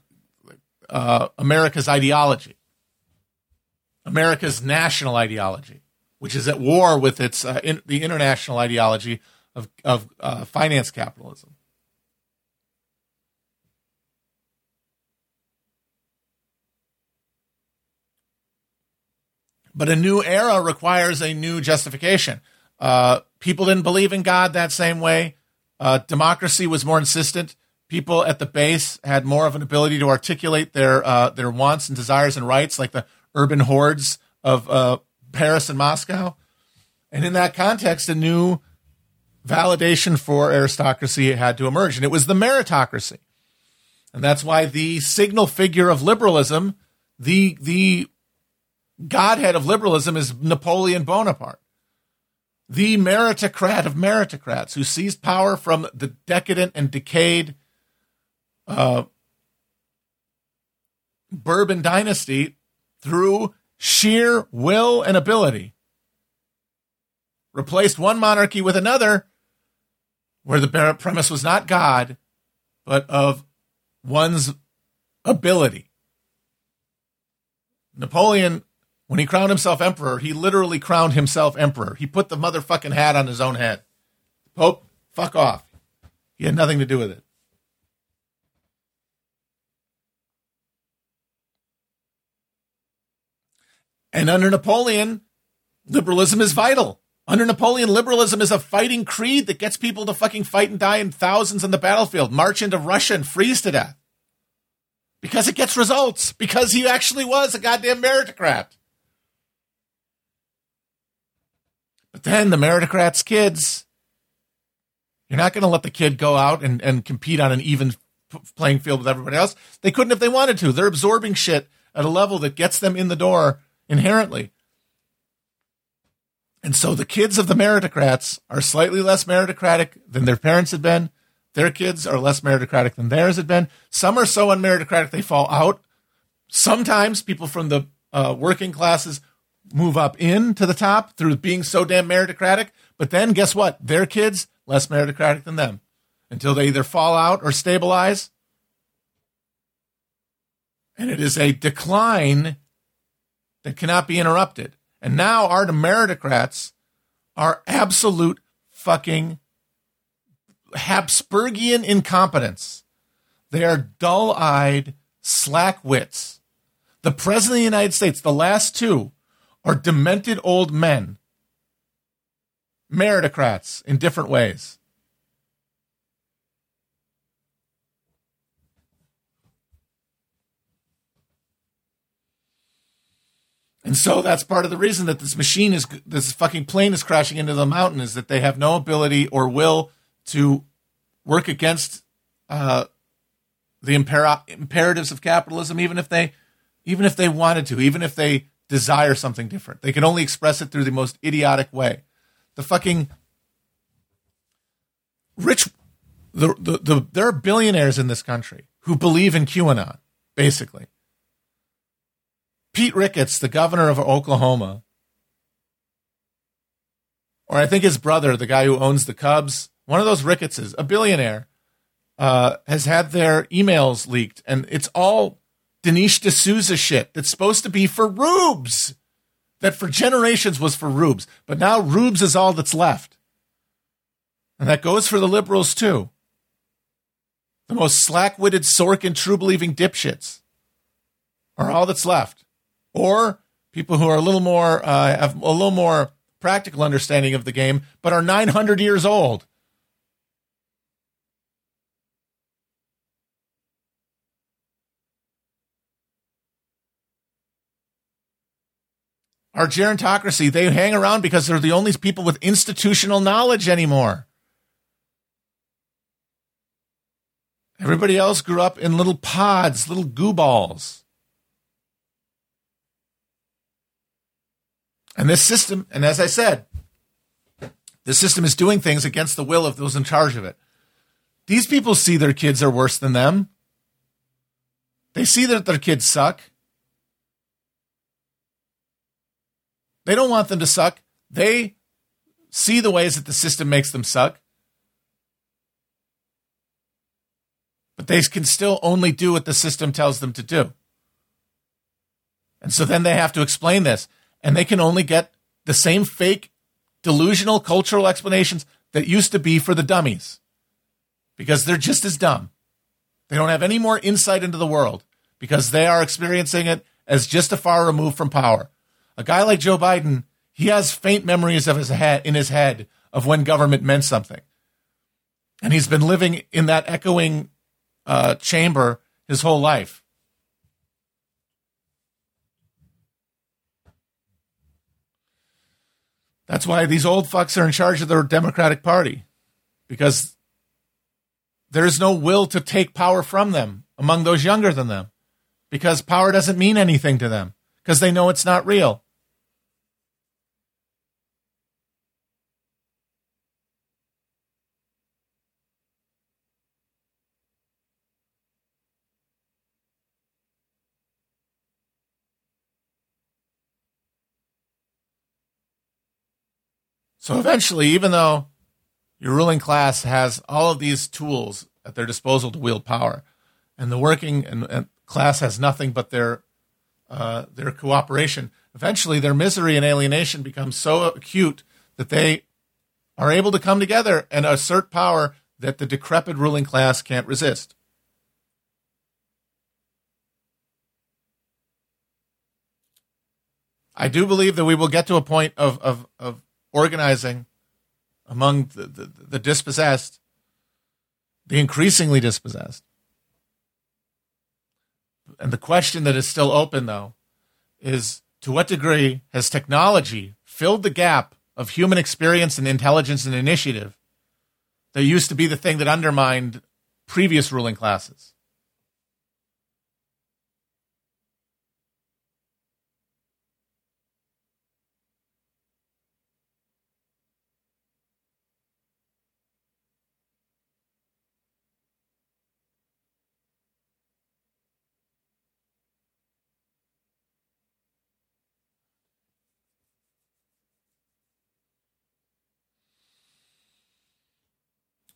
uh, America's ideology, America's national ideology, which is at war with its uh, in, the international ideology of, of uh, finance capitalism. But a new era requires a new justification. Uh, people didn't believe in God that same way. Uh, democracy was more insistent. People at the base had more of an ability to articulate their uh, their wants and desires and rights, like the urban hordes of uh, Paris and Moscow. And in that context, a new validation for aristocracy had to emerge, and it was the meritocracy. And that's why the signal figure of liberalism, the the godhead of liberalism is Napoleon Bonaparte, the meritocrat of meritocrats who seized power from the decadent and decayed uh, Bourbon dynasty through sheer will and ability. Replaced one monarchy with another where the premise was not God, but of one's ability. Napoleon when he crowned himself emperor, he literally crowned himself emperor. He put the motherfucking hat on his own head. Pope, fuck off. He had nothing to do with it. And under Napoleon, liberalism is vital. Under Napoleon, liberalism is a fighting creed that gets people to fucking fight and die in thousands on the battlefield, march into Russia and freeze to death. Because it gets results. Because he actually was a goddamn meritocrat. But then the meritocrats' kids, you're not going to let the kid go out and, and compete on an even playing field with everybody else. They couldn't if they wanted to. They're absorbing shit at a level that gets them in the door inherently. And so the kids of the meritocrats are slightly less meritocratic than their parents had been. Their kids are less meritocratic than theirs had been. Some are so unmeritocratic they fall out. Sometimes people from the uh, working classes move up in to the top through being so damn meritocratic. But then guess what? Their kids less meritocratic than them until they either fall out or stabilize. And it is a decline that cannot be interrupted. And now our meritocrats are absolute fucking Habsburgian incompetence. They are dull eyed, slack wits The President of the United States, the last two, are demented old men, meritocrats in different ways. And so that's part of the reason that this machine is, this fucking plane is crashing into the mountain is that they have no ability or will to work against uh, the imper- imperatives of capitalism, even if they, even if they wanted to, even if they desire something different. They can only express it through the most idiotic way. The fucking rich, the, the, the there are billionaires in this country who believe in QAnon, basically. Pete Ricketts, the governor of Oklahoma, or I think his brother, the guy who owns the Cubs, one of those Rickettses, a billionaire, uh, has had their emails leaked, and it's all Dinesh D'Souza shit that's supposed to be for rubes, that for generations was for rubes, but now rubes is all that's left. And that goes for the liberals too. The most slack witted, Sorkin, true believing dipshits are all that's left or people who are a little more uh, have a little more practical understanding of the game, but are 900 years old. Our gerontocracy, they hang around because they're the only people with institutional knowledge anymore. Everybody else grew up in little pods, little goo balls. And this system, and as I said, this system is doing things against the will of those in charge of it. These people see their kids are worse than them. They see that their kids suck. They don't want them to suck. They see the ways that the system makes them suck. But they can still only do what the system tells them to do. And so then they have to explain this and they can only get the same fake, delusional cultural explanations that used to be for the dummies because they're just as dumb. They don't have any more insight into the world because they are experiencing it as just a far remove from power. A guy like Joe Biden, he has faint memories of his head in his head of when government meant something. And he's been living in that echoing uh, chamber his whole life. That's why these old fucks are in charge of the Democratic Party because there is no will to take power from them among those younger than them because power doesn't mean anything to them because they know it's not real. So eventually, even though your ruling class has all of these tools at their disposal to wield power, and the working and, and class has nothing but their uh, their cooperation, eventually their misery and alienation becomes so acute that they are able to come together and assert power that the decrepit ruling class can't resist. I do believe that we will get to a point of, of, of organizing among the, the, the dispossessed, the increasingly dispossessed. And the question that is still open, though, is to what degree has technology filled the gap of human experience and intelligence and initiative that used to be the thing that undermined previous ruling classes?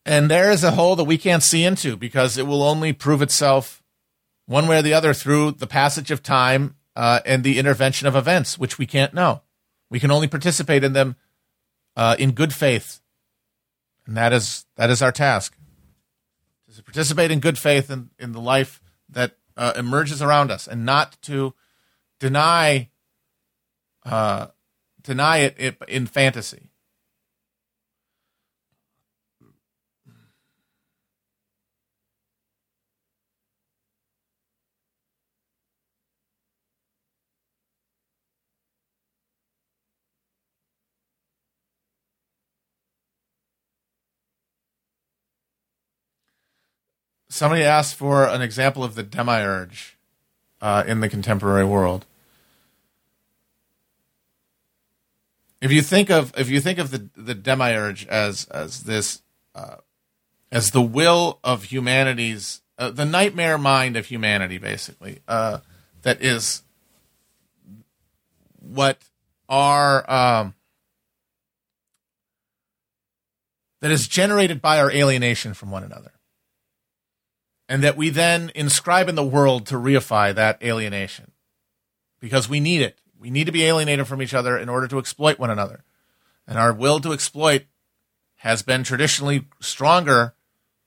And there is a hole that we can't see into because it will only prove itself one way or the other through the passage of time uh, and the intervention of events, which we can't know. We can only participate in them uh, in good faith, and that is that is our task: to participate in good faith in, in the life that uh, emerges around us, and not to deny uh, deny it, it in fantasy. Somebody asked for an example of the demiurge uh, in the contemporary world. If you think of if you think of the the demiurge as as this uh, as the will of humanity's uh, the nightmare mind of humanity, basically, uh, that is what our um, that is generated by our alienation from one another and that we then inscribe in the world to reify that alienation because we need it. We need to be alienated from each other in order to exploit one another. And our will to exploit has been traditionally stronger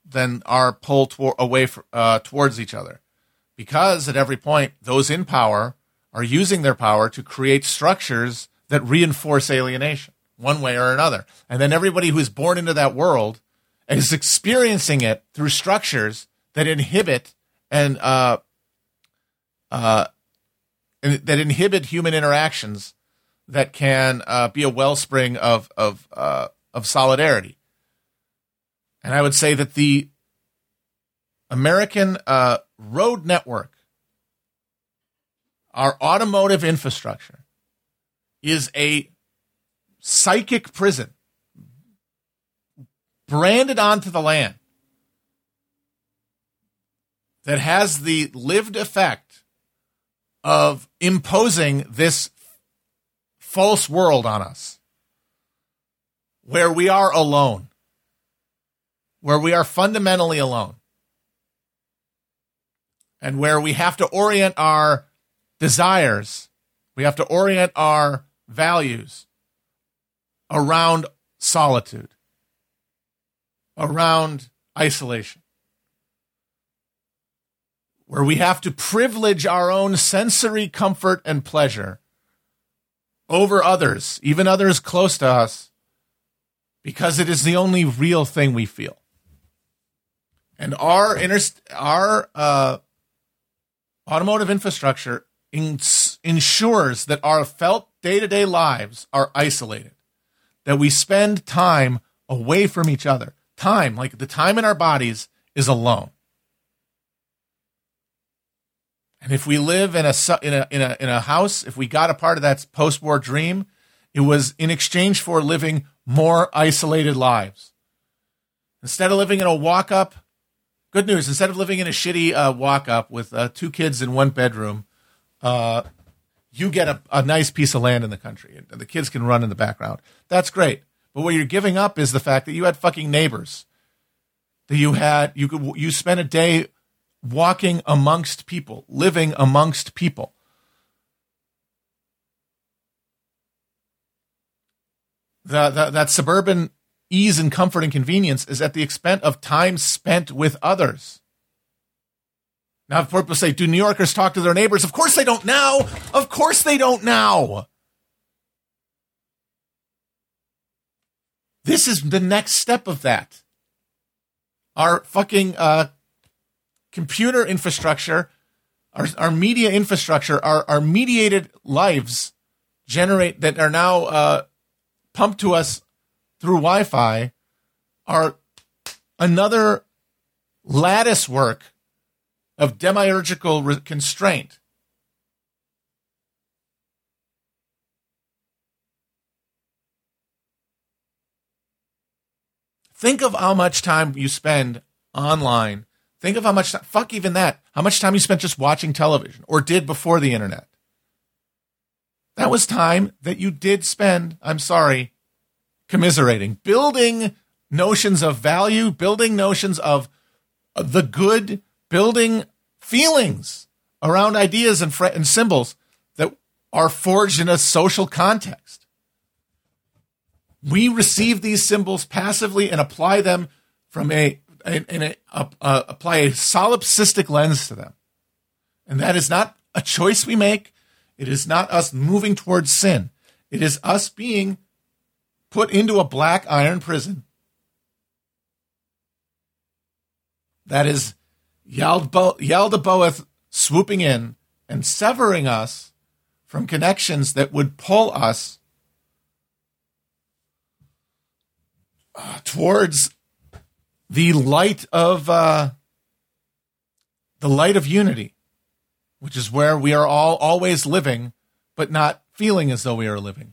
than our pull away uh, towards each other because at every point, those in power are using their power to create structures that reinforce alienation one way or another. And then everybody who is born into that world is experiencing it through structures that inhibit and uh, uh, that inhibit human interactions that can uh, be a wellspring of of uh, of solidarity. And I would say that the American uh, road network, our automotive infrastructure, is a psychic prison branded onto the land that has the lived effect of imposing this false world on us where we are alone, where we are fundamentally alone, and where we have to orient our desires, we have to orient our values around solitude, around isolation where we have to privilege our own sensory comfort and pleasure over others, even others close to us, because it is the only real thing we feel. And our inter- our uh, automotive infrastructure ins- ensures that our felt day to day lives are isolated, that we spend time away from each other. Time, like the time in our bodies, is alone. And if we live in a in a in a in a house, if we got a part of that post-war dream, it was in exchange for living more isolated lives. Instead of living in a walk-up, good news. Instead of living in a shitty uh, walk-up with uh, two kids in one bedroom, uh, you get a, a nice piece of land in the country, and the kids can run in the background. That's great. But what you're giving up is the fact that you had fucking neighbors. That you had you could you spent a day walking amongst people, living amongst people. The, the, that suburban ease and comfort and convenience is at the expense of time spent with others. Now, if people say, do New Yorkers talk to their neighbors? Of course they don't now. Of course they don't now. This is the next step of that. Our fucking uh, computer infrastructure, our, our media infrastructure, our, our mediated lives generate that are now uh, pumped to us through Wi-Fi are another lattice work of demiurgical re- constraint. Think of how much time you spend online Think of how much, fuck even that, how much time you spent just watching television or did before the internet. That was time that you did spend, I'm sorry, commiserating, building notions of value, building notions of uh, the good, building feelings around ideas and, fr- and symbols that are forged in a social context. We receive these symbols passively and apply them from a and, and apply a solipsistic lens to them. And that is not a choice we make. It is not us moving towards sin. It is us being put into a black iron prison. That is Yaldabaoth swooping in and severing us from connections that would pull us uh, towards the light of uh, the light of unity, which is where we are all always living, but not feeling as though we are living.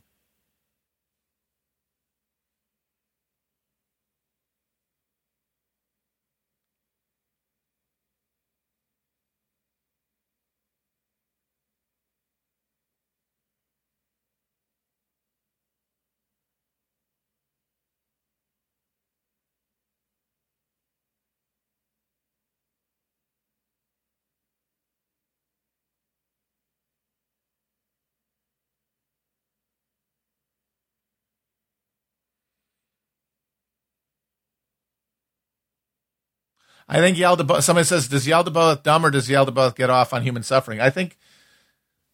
I think Yaldabaoth, somebody says, does Yaldabaoth dumb or does Yaldabaoth get off on human suffering? I think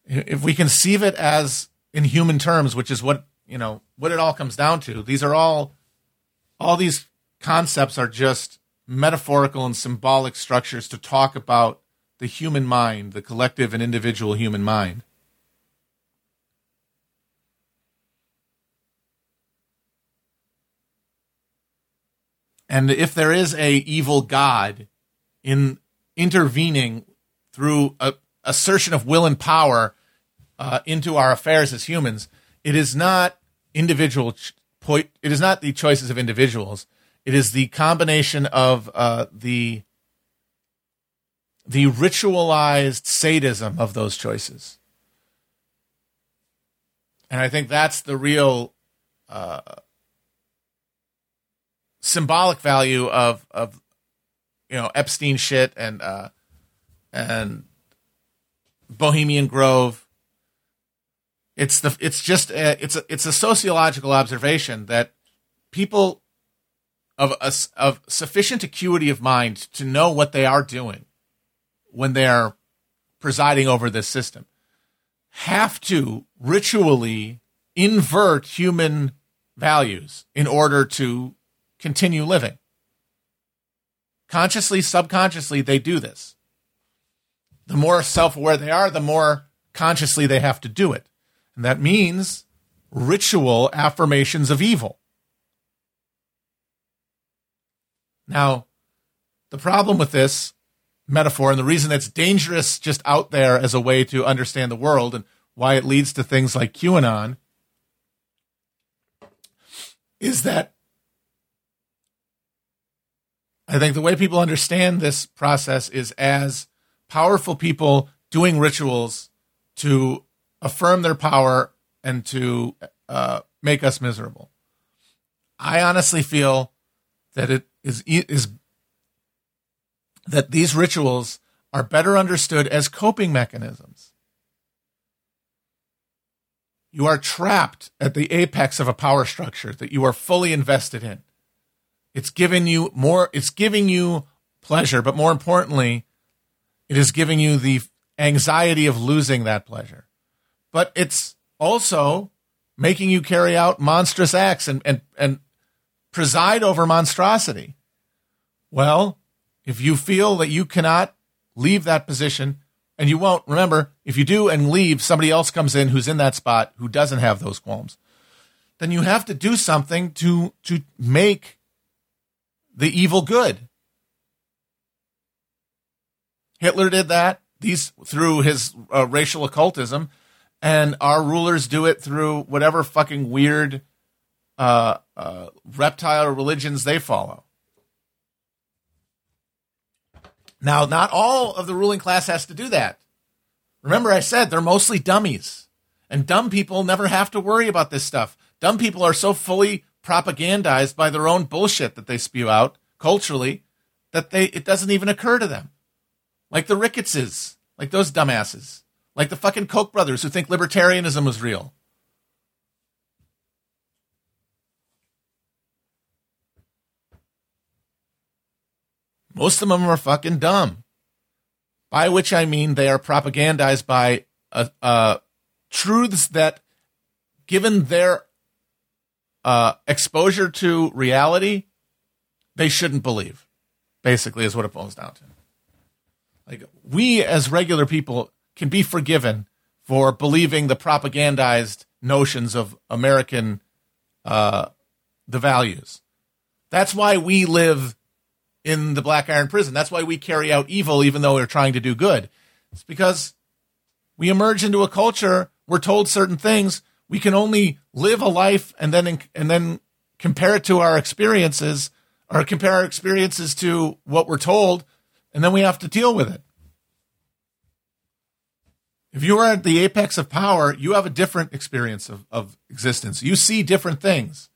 if we conceive it as in human terms, which is what, you know, what it all comes down to, these are all, all these concepts are just metaphorical and symbolic structures to talk about the human mind, the collective and individual human mind. And if there is a evil God in intervening through a assertion of will and power uh, into our affairs as humans, it is not individual. Ch- it is not the choices of individuals. It is the combination of uh, the the ritualized sadism of those choices. And I think that's the real uh, symbolic value of of you know Epstein shit and uh, and Bohemian Grove. It's the it's just a, it's a, it's a sociological observation that people of a, of sufficient acuity of mind to know what they are doing when they are presiding over this system have to ritually invert human values in order to continue living. Consciously, subconsciously, they do this. The more self aware they are, the more consciously they have to do it. And that means ritual affirmations of evil. Now, the problem with this metaphor and the reason it's dangerous just out there as a way to understand the world and why it leads to things like QAnon is that I think the way people understand this process is as powerful people doing rituals to affirm their power and to uh, make us miserable. I honestly feel that it is is that these rituals are better understood as coping mechanisms. You are trapped at the apex of a power structure that you are fully invested in. It's giving you more, it's giving you pleasure, but more importantly, it is giving you the anxiety of losing that pleasure. But it's also making you carry out monstrous acts and, and, and preside over monstrosity. Well, if you feel that you cannot leave that position, and you won't, remember, if you do and leave, somebody else comes in who's in that spot who doesn't have those qualms, then you have to do something to, to make the evil good. Hitler did that these through his uh, racial occultism, and our rulers do it through whatever fucking weird uh, uh, reptile religions they follow. Now, not all of the ruling class has to do that. Remember, I said they're mostly dummies, and dumb people never have to worry about this stuff. Dumb people are so fully propagandized by their own bullshit that they spew out culturally that they it doesn't even occur to them. Like the Rickettses, like those dumbasses, like the fucking Koch brothers who think libertarianism was real. Most of them are fucking dumb. By which I mean they are propagandized by a, a truths that, given their uh, exposure to reality, they shouldn't believe. Basically, is what it boils down to. Like we as regular people can be forgiven for believing the propagandized notions of American uh, the values. That's why we live in the Black Iron Prison. That's why we carry out evil even though we're trying to do good. It's because we emerge into a culture, we're told certain things, we can only live a life and then and then compare it to our experiences or compare our experiences to what we're told and then we have to deal with it. If you are at the apex of power, you have a different experience of, of existence. You see different things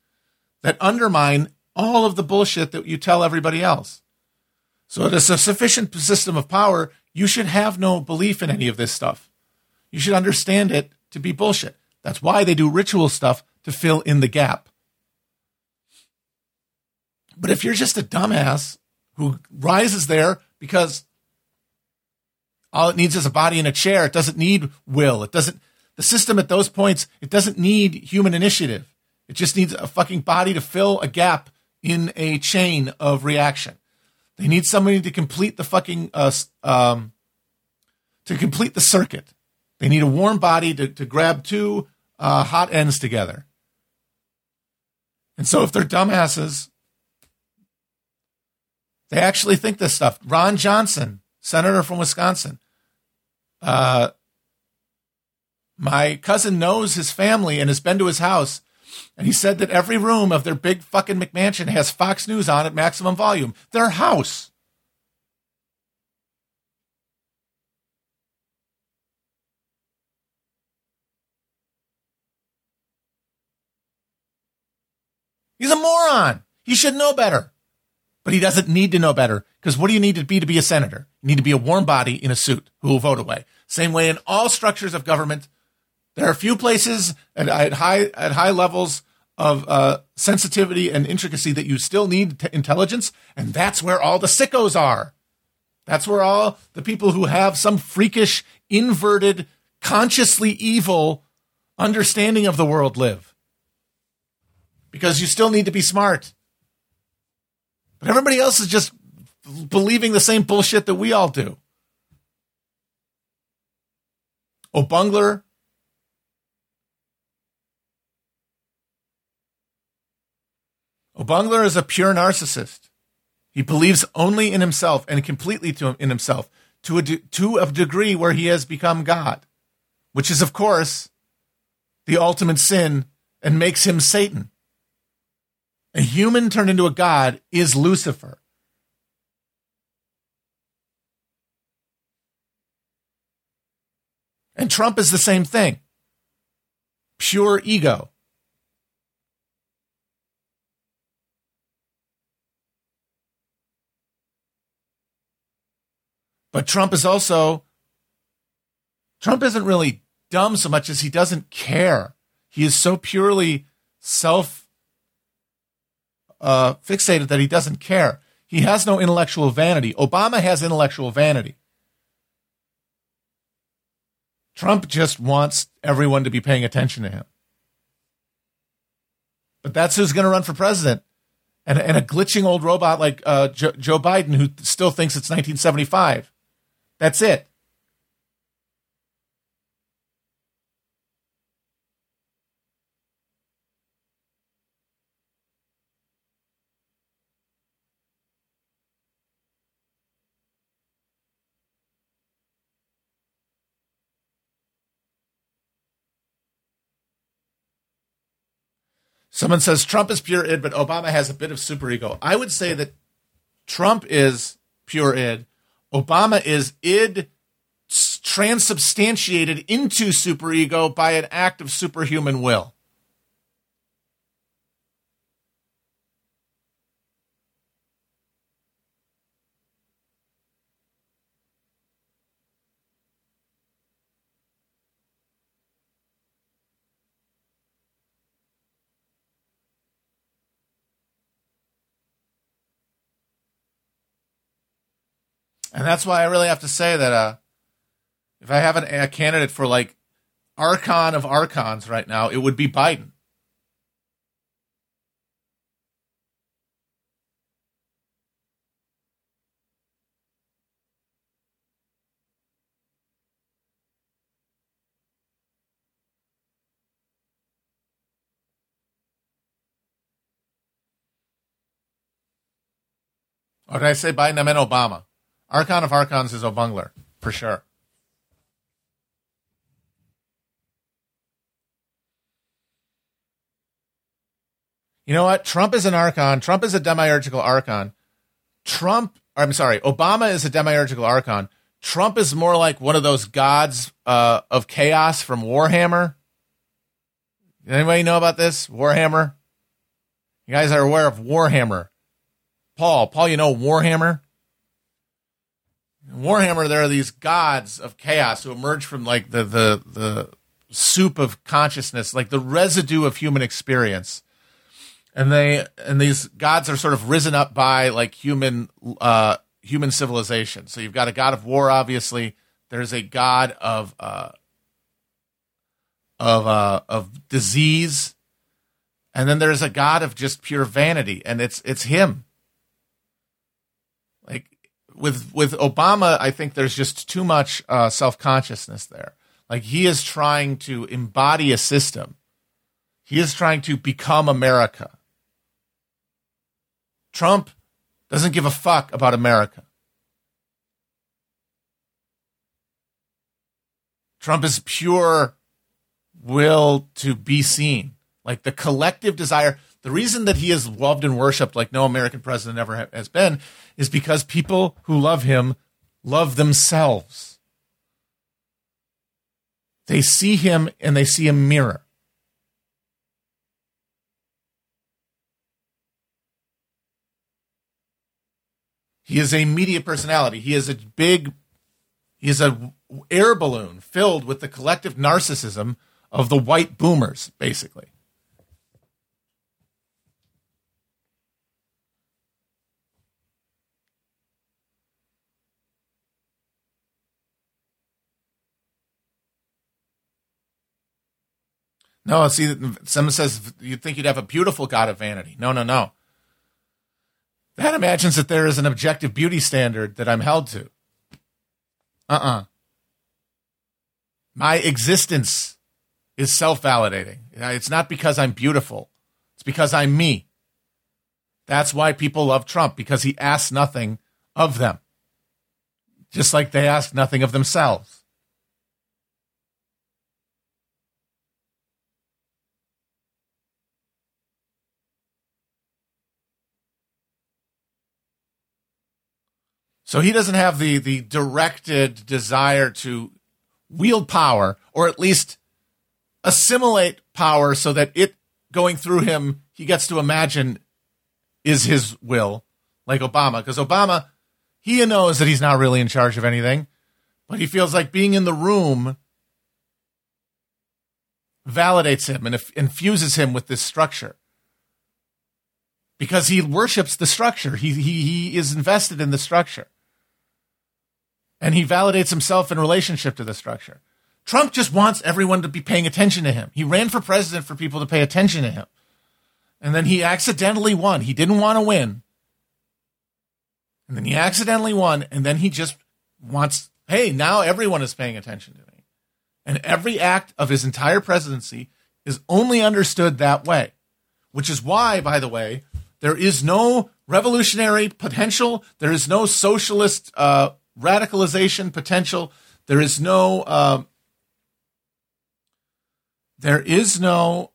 that undermine all of the bullshit that you tell everybody else. So, at a sufficient system of power, you should have no belief in any of this stuff. You should understand it to be bullshit. That's why they do ritual stuff to fill in the gap. But if you're just a dumbass who rises there because all it needs is a body and a chair, it doesn't need will. It doesn't, the system at those points, it doesn't need human initiative. It just needs a fucking body to fill a gap in a chain of reaction. They need somebody to complete the fucking, uh, um, to complete the circuit. They need a warm body to, to grab two uh, hot ends together. And so if they're dumbasses, they actually think this stuff. Ron Johnson, senator from Wisconsin. Uh, my cousin knows his family and has been to his house. And he said that every room of their big fucking McMansion has Fox News on at maximum volume. Their house. He's a moron. He should know better. But he doesn't need to know better because what do you need to be to be a senator? You need to be a warm body in a suit who will vote away. Same way in all structures of government. There are a few places at, at high at high levels of uh, sensitivity and intricacy that you still need t- intelligence, and that's where all the sickos are. That's where all the people who have some freakish, inverted, consciously evil understanding of the world live because you still need to be smart. But everybody else is just believing the same bullshit that we all do. Oh, O'Bungler. O'Bungler oh, is a pure narcissist. He believes only in himself and completely to, in himself to a, de- to a degree where he has become God, which is, of course, the ultimate sin and makes him Satan. A human turned into a god is Lucifer. And Trump is the same thing pure ego. But Trump is also, Trump isn't really dumb so much as he doesn't care. He is so purely self uh, fixated that he doesn't care. He has no intellectual vanity. Obama has intellectual vanity. Trump just wants everyone to be paying attention to him. But that's who's going to run for president. And, and a glitching old robot like uh, Joe, Joe Biden who still thinks it's 1975. That's it. Someone says Trump is pure id, but Obama has a bit of superego. I would say that Trump is pure id. Obama is id transubstantiated into superego by an act of superhuman will. And that's why I really have to say that uh, if I have an, a candidate for like archon of archons right now, it would be Biden. Or did I say Biden? I meant Obama. Archon of Archons is Obungler, for sure. You know what? Trump is an archon. Trump is a demiurgical archon. Trump, I'm sorry, Obama is a demiurgical archon. Trump is more like one of those gods uh, of chaos from Warhammer. Anybody know about this? Warhammer? You guys are aware of Warhammer. Paul, Paul, you know Warhammer? Warhammer, there are these gods of chaos who emerge from like the the the soup of consciousness, like the residue of human experience. And they and these gods are sort of risen up by like human uh human civilization. So you've got a god of war, obviously. There's a god of uh of uh of disease. And then there's a god of just pure vanity, and it's it's him with with Obama, I think there's just too much uh, self consciousness there. Like he is trying to embody a system. He is trying to become America. Trump doesn't give a fuck about America. Trump is pure will to be seen, like the collective desire. The reason that he is loved and worshipped like no American president ever has been is because people who love him love themselves. They see him and they see a mirror. He is a media personality. He is a big, he is a air balloon filled with the collective narcissism of the white boomers, basically. No, see, someone says you'd think you'd have a beautiful God of vanity. No, no, no. That imagines that there is an objective beauty standard that I'm held to. Uh uh-uh. uh My existence is self validating. It's not because I'm beautiful, it's because I'm me. That's why people love Trump, because he asks nothing of them, just like they ask nothing of themselves. So he doesn't have the the directed desire to wield power or at least assimilate power so that it going through him he gets to imagine is his will like Obama. Because Obama he knows that he's not really in charge of anything but he feels like being in the room validates him and infuses him with this structure. Because he worships the structure. He he he is invested in the structure and he validates himself in relationship to the structure. Trump just wants everyone to be paying attention to him. He ran for president for people to pay attention to him. And then he accidentally won. He didn't want to win. And then he accidentally won. And then he just wants, hey, now everyone is paying attention to me. And every act of his entire presidency is only understood that way, which is why, by the way, there is no revolutionary potential. There is no socialist uh, radicalization potential. There is no uh, there is no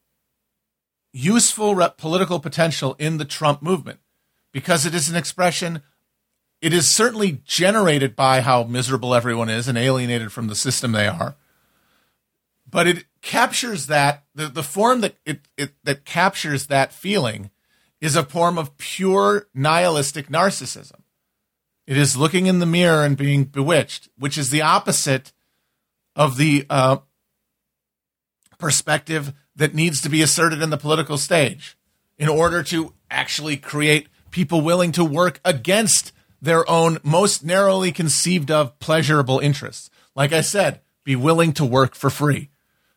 useful political potential in the Trump movement because it is an expression. It is certainly generated by how miserable everyone is and alienated from the system they are. But it captures that the, the form that it, it that captures that feeling is a form of pure nihilistic narcissism. It is looking in the mirror and being bewitched, which is the opposite of the uh, perspective that needs to be asserted in the political stage in order to actually create people willing to work against their own most narrowly conceived of pleasurable interests. Like I said, be willing to work for free.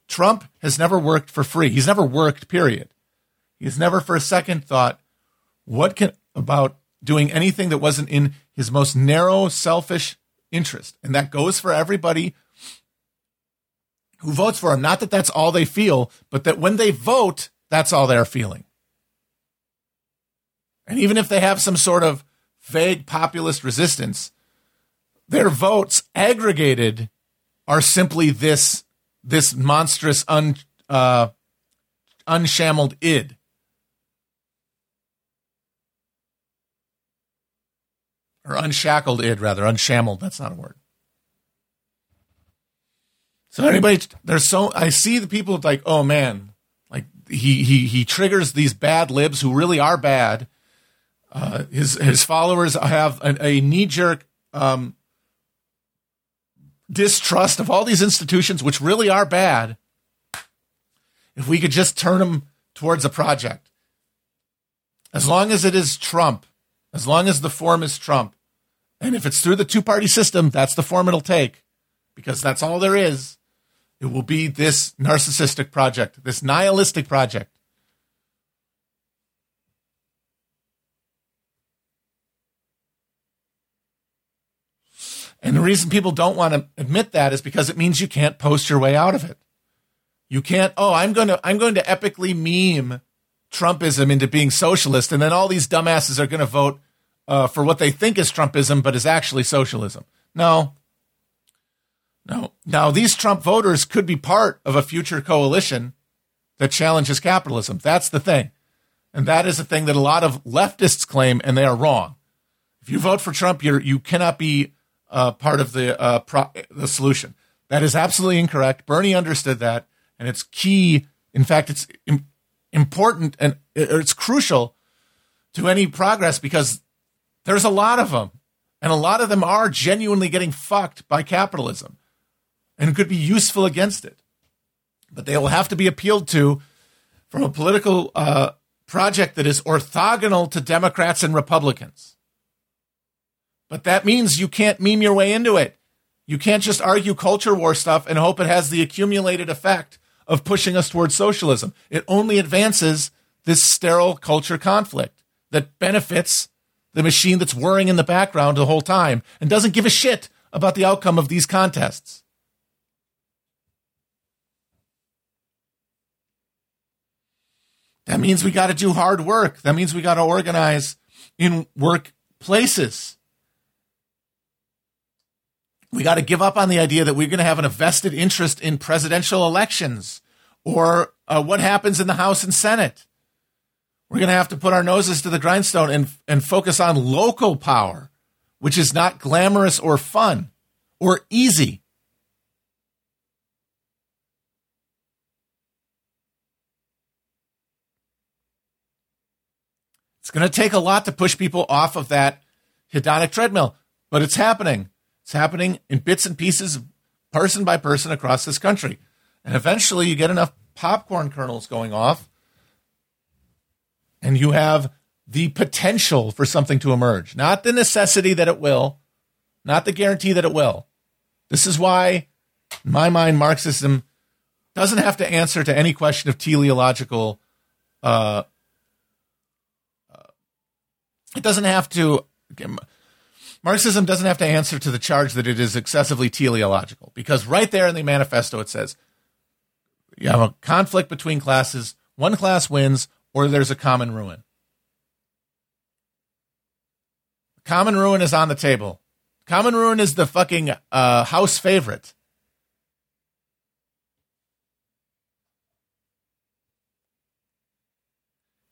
Trump has never worked for free. He's never worked, period. He's never for a second thought, what can about doing anything that wasn't in his most narrow, selfish interest. And that goes for everybody who votes for him. Not that that's all they feel, but that when they vote, that's all they're feeling. And even if they have some sort of vague populist resistance, their votes aggregated are simply this this monstrous un, uh, unshambled id. Or unshackled id, rather. Unshambled, that's not a word. So anybody, there's so, I see the people like, oh man, like he, he, he triggers these bad libs who really are bad. Uh, his, his followers have a, a knee jerk, um, distrust of all these institutions, which really are bad, if we could just turn them towards a project. As long as it is Trump, as long as the form is Trump, and if it's through the two party system, that's the form it'll take, because that's all there is. It will be this narcissistic project, this nihilistic project. And the reason people don't want to admit that is because it means you can't post your way out of it. You can't, oh, I'm going to, I'm going to epically meme Trumpism into being socialist. And then all these dumbasses are going to vote uh, for what they think is Trumpism, but is actually socialism. No. No. Now, these Trump voters could be part of a future coalition that challenges capitalism. That's the thing. And that is the thing that a lot of leftists claim, and they are wrong. If you vote for Trump, you're, you cannot be uh, part of the uh, pro- the solution. That is absolutely incorrect. Bernie understood that, and it's key. In fact, it's Im- important and it's crucial to any progress because there's a lot of them, and a lot of them are genuinely getting fucked by capitalism, and could be useful against it. But they will have to be appealed to from a political uh, project that is orthogonal to Democrats and Republicans. But that means you can't meme your way into it. You can't just argue culture war stuff and hope it has the accumulated effect of pushing us towards socialism. It only advances this sterile culture conflict that benefits the machine that's whirring in the background the whole time and doesn't give a shit about the outcome of these contests. That means we got to do hard work. That means we got to organize in workplaces we got to give up on the idea that we're going to have a vested interest in presidential elections or uh, what happens in the House and Senate. We're going to have to put our noses to the grindstone and, and focus on local power, which is not glamorous or fun or easy. It's going to take a lot to push people off of that hedonic treadmill, but it's happening. It's happening in bits and pieces, person by person across this country. And eventually you get enough popcorn kernels going off, and you have the potential for something to emerge, not the necessity that it will, not the guarantee that it will. This is why, in my mind, Marxism doesn't have to answer to any question of teleological. Uh, uh, it doesn't have to. Marxism doesn't have to answer to the charge that it is excessively teleological, because right there in the manifesto it says you have a conflict between classes, one class wins, or there's a common ruin. Common ruin is on the table. Common ruin is the fucking uh, house favorite.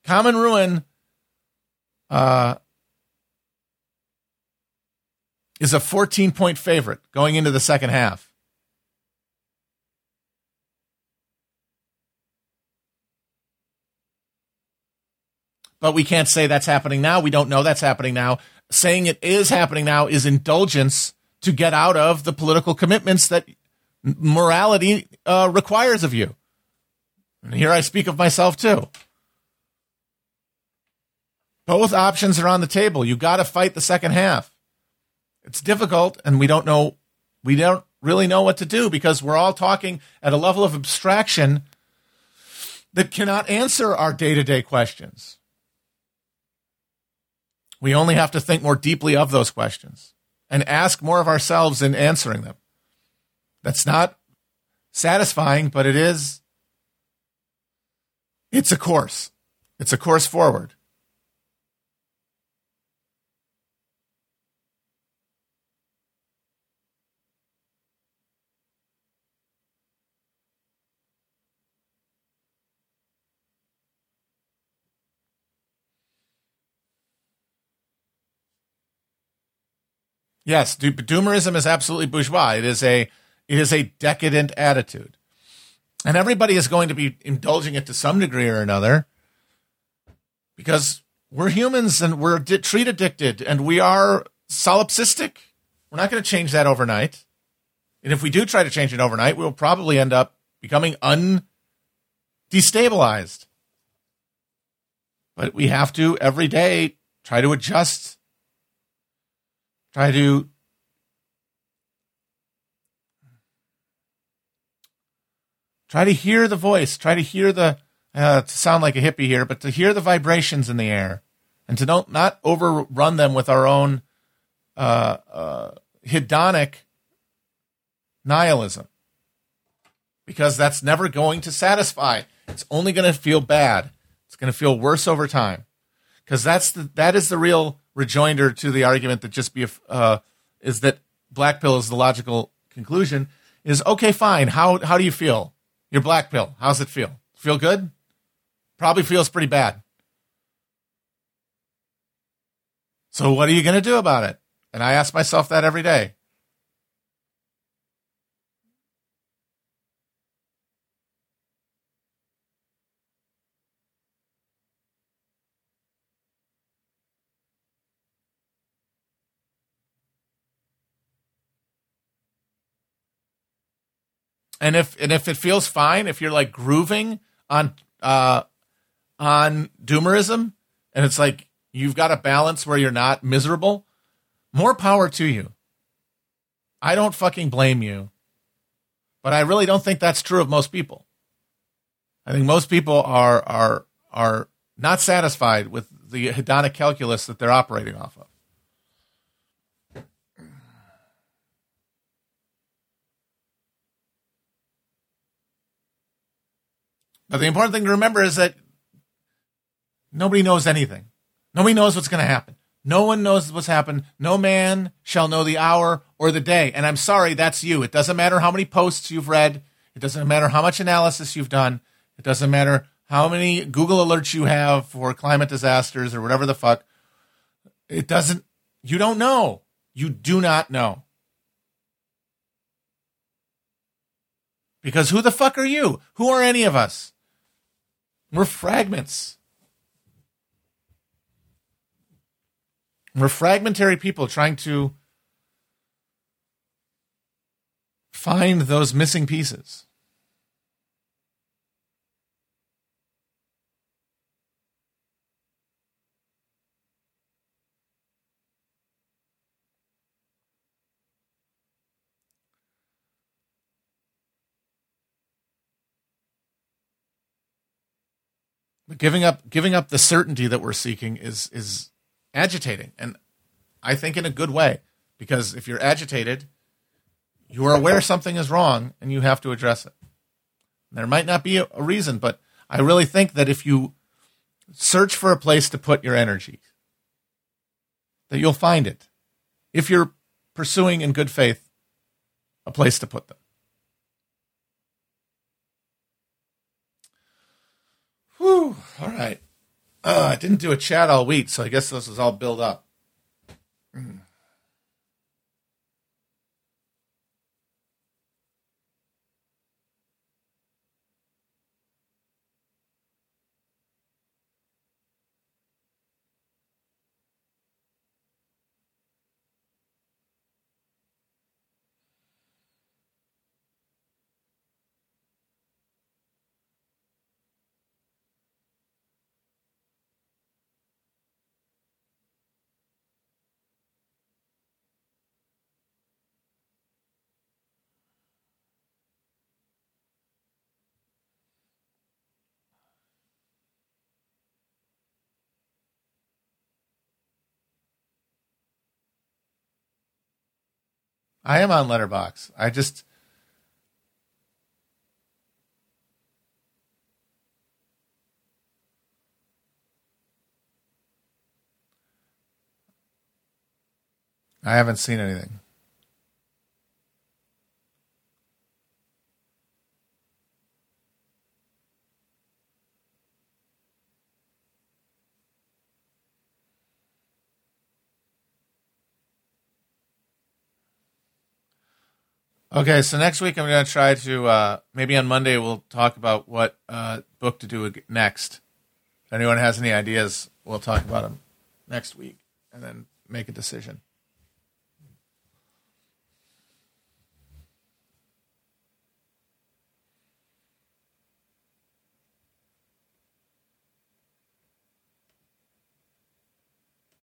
Common ruin uh, is a 14 point favorite going into the second half. But we can't say that's happening now. We don't know that's happening now. Saying it is happening now is indulgence to get out of the political commitments that morality uh, requires of you. And here I speak of myself too. Both options are on the table. You got to fight the second half. It's difficult, and we don't know. We don't really know what to do because we're all talking at a level of abstraction that cannot answer our day to day questions. We only have to think more deeply of those questions and ask more of ourselves in answering them. That's not satisfying, but it is, it's a course. It's a course forward. Yes, doomerism is absolutely bourgeois. It is a it is a decadent attitude. And everybody is going to be indulging it to some degree or another because we're humans and we're di- treat addicted and we are solipsistic. We're not going to change that overnight. And if we do try to change it overnight, we'll probably end up becoming undestabilized. But we have to every day try to adjust try to try to hear the voice, try to hear the uh, to sound like a hippie here, but to hear the vibrations in the air and to don't not overrun them with our own uh, uh, hedonic nihilism, because that's never going to satisfy. It's only going to feel bad. It's going to feel worse over time, because that's the that is the real rejoinder to the argument that just be uh, is that black pill is the logical conclusion is okay fine. How how do you feel? Your black pill. How's it feel? Feel good? Probably feels pretty bad. So what are you going to do about it? And i ask myself that every day and if and if it feels fine, if you're like grooving on uh on doomerism, and it's like you've got a balance where you're not miserable, more power to you. I don't fucking blame you, but I really don't think that's true of most people. I think most people are are are not satisfied with the hedonic calculus that they're operating off of. But the important thing to remember is that nobody knows anything. Nobody knows what's going to happen. No one knows what's happened. No man shall know the hour or the day. And I'm sorry, that's you. It doesn't matter how many posts you've read. It doesn't matter how much analysis you've done. It doesn't matter how many Google alerts you have for climate disasters or whatever the fuck. It doesn't, you don't know. You do not know. Because who the fuck are you? Who are any of us? We're fragments. We're fragmentary people trying to find those missing pieces. Giving up giving up the certainty that we're seeking is is agitating and I think in a good way because if you're agitated you are aware something is wrong and you have to address it. There might not be a, a reason, but I really think that if you search for a place to put your energy, that you'll find it. If you're pursuing in good faith a place to put them. All right. Uh, I didn't do a chat all week, so I guess this is all built up. Mm. I am on Letterboxd. I just I haven't seen anything. Okay, so next week I'm going to try to uh, maybe on Monday we'll talk about what uh, book to do next. If anyone has any ideas, we'll talk about them next week and then make a decision.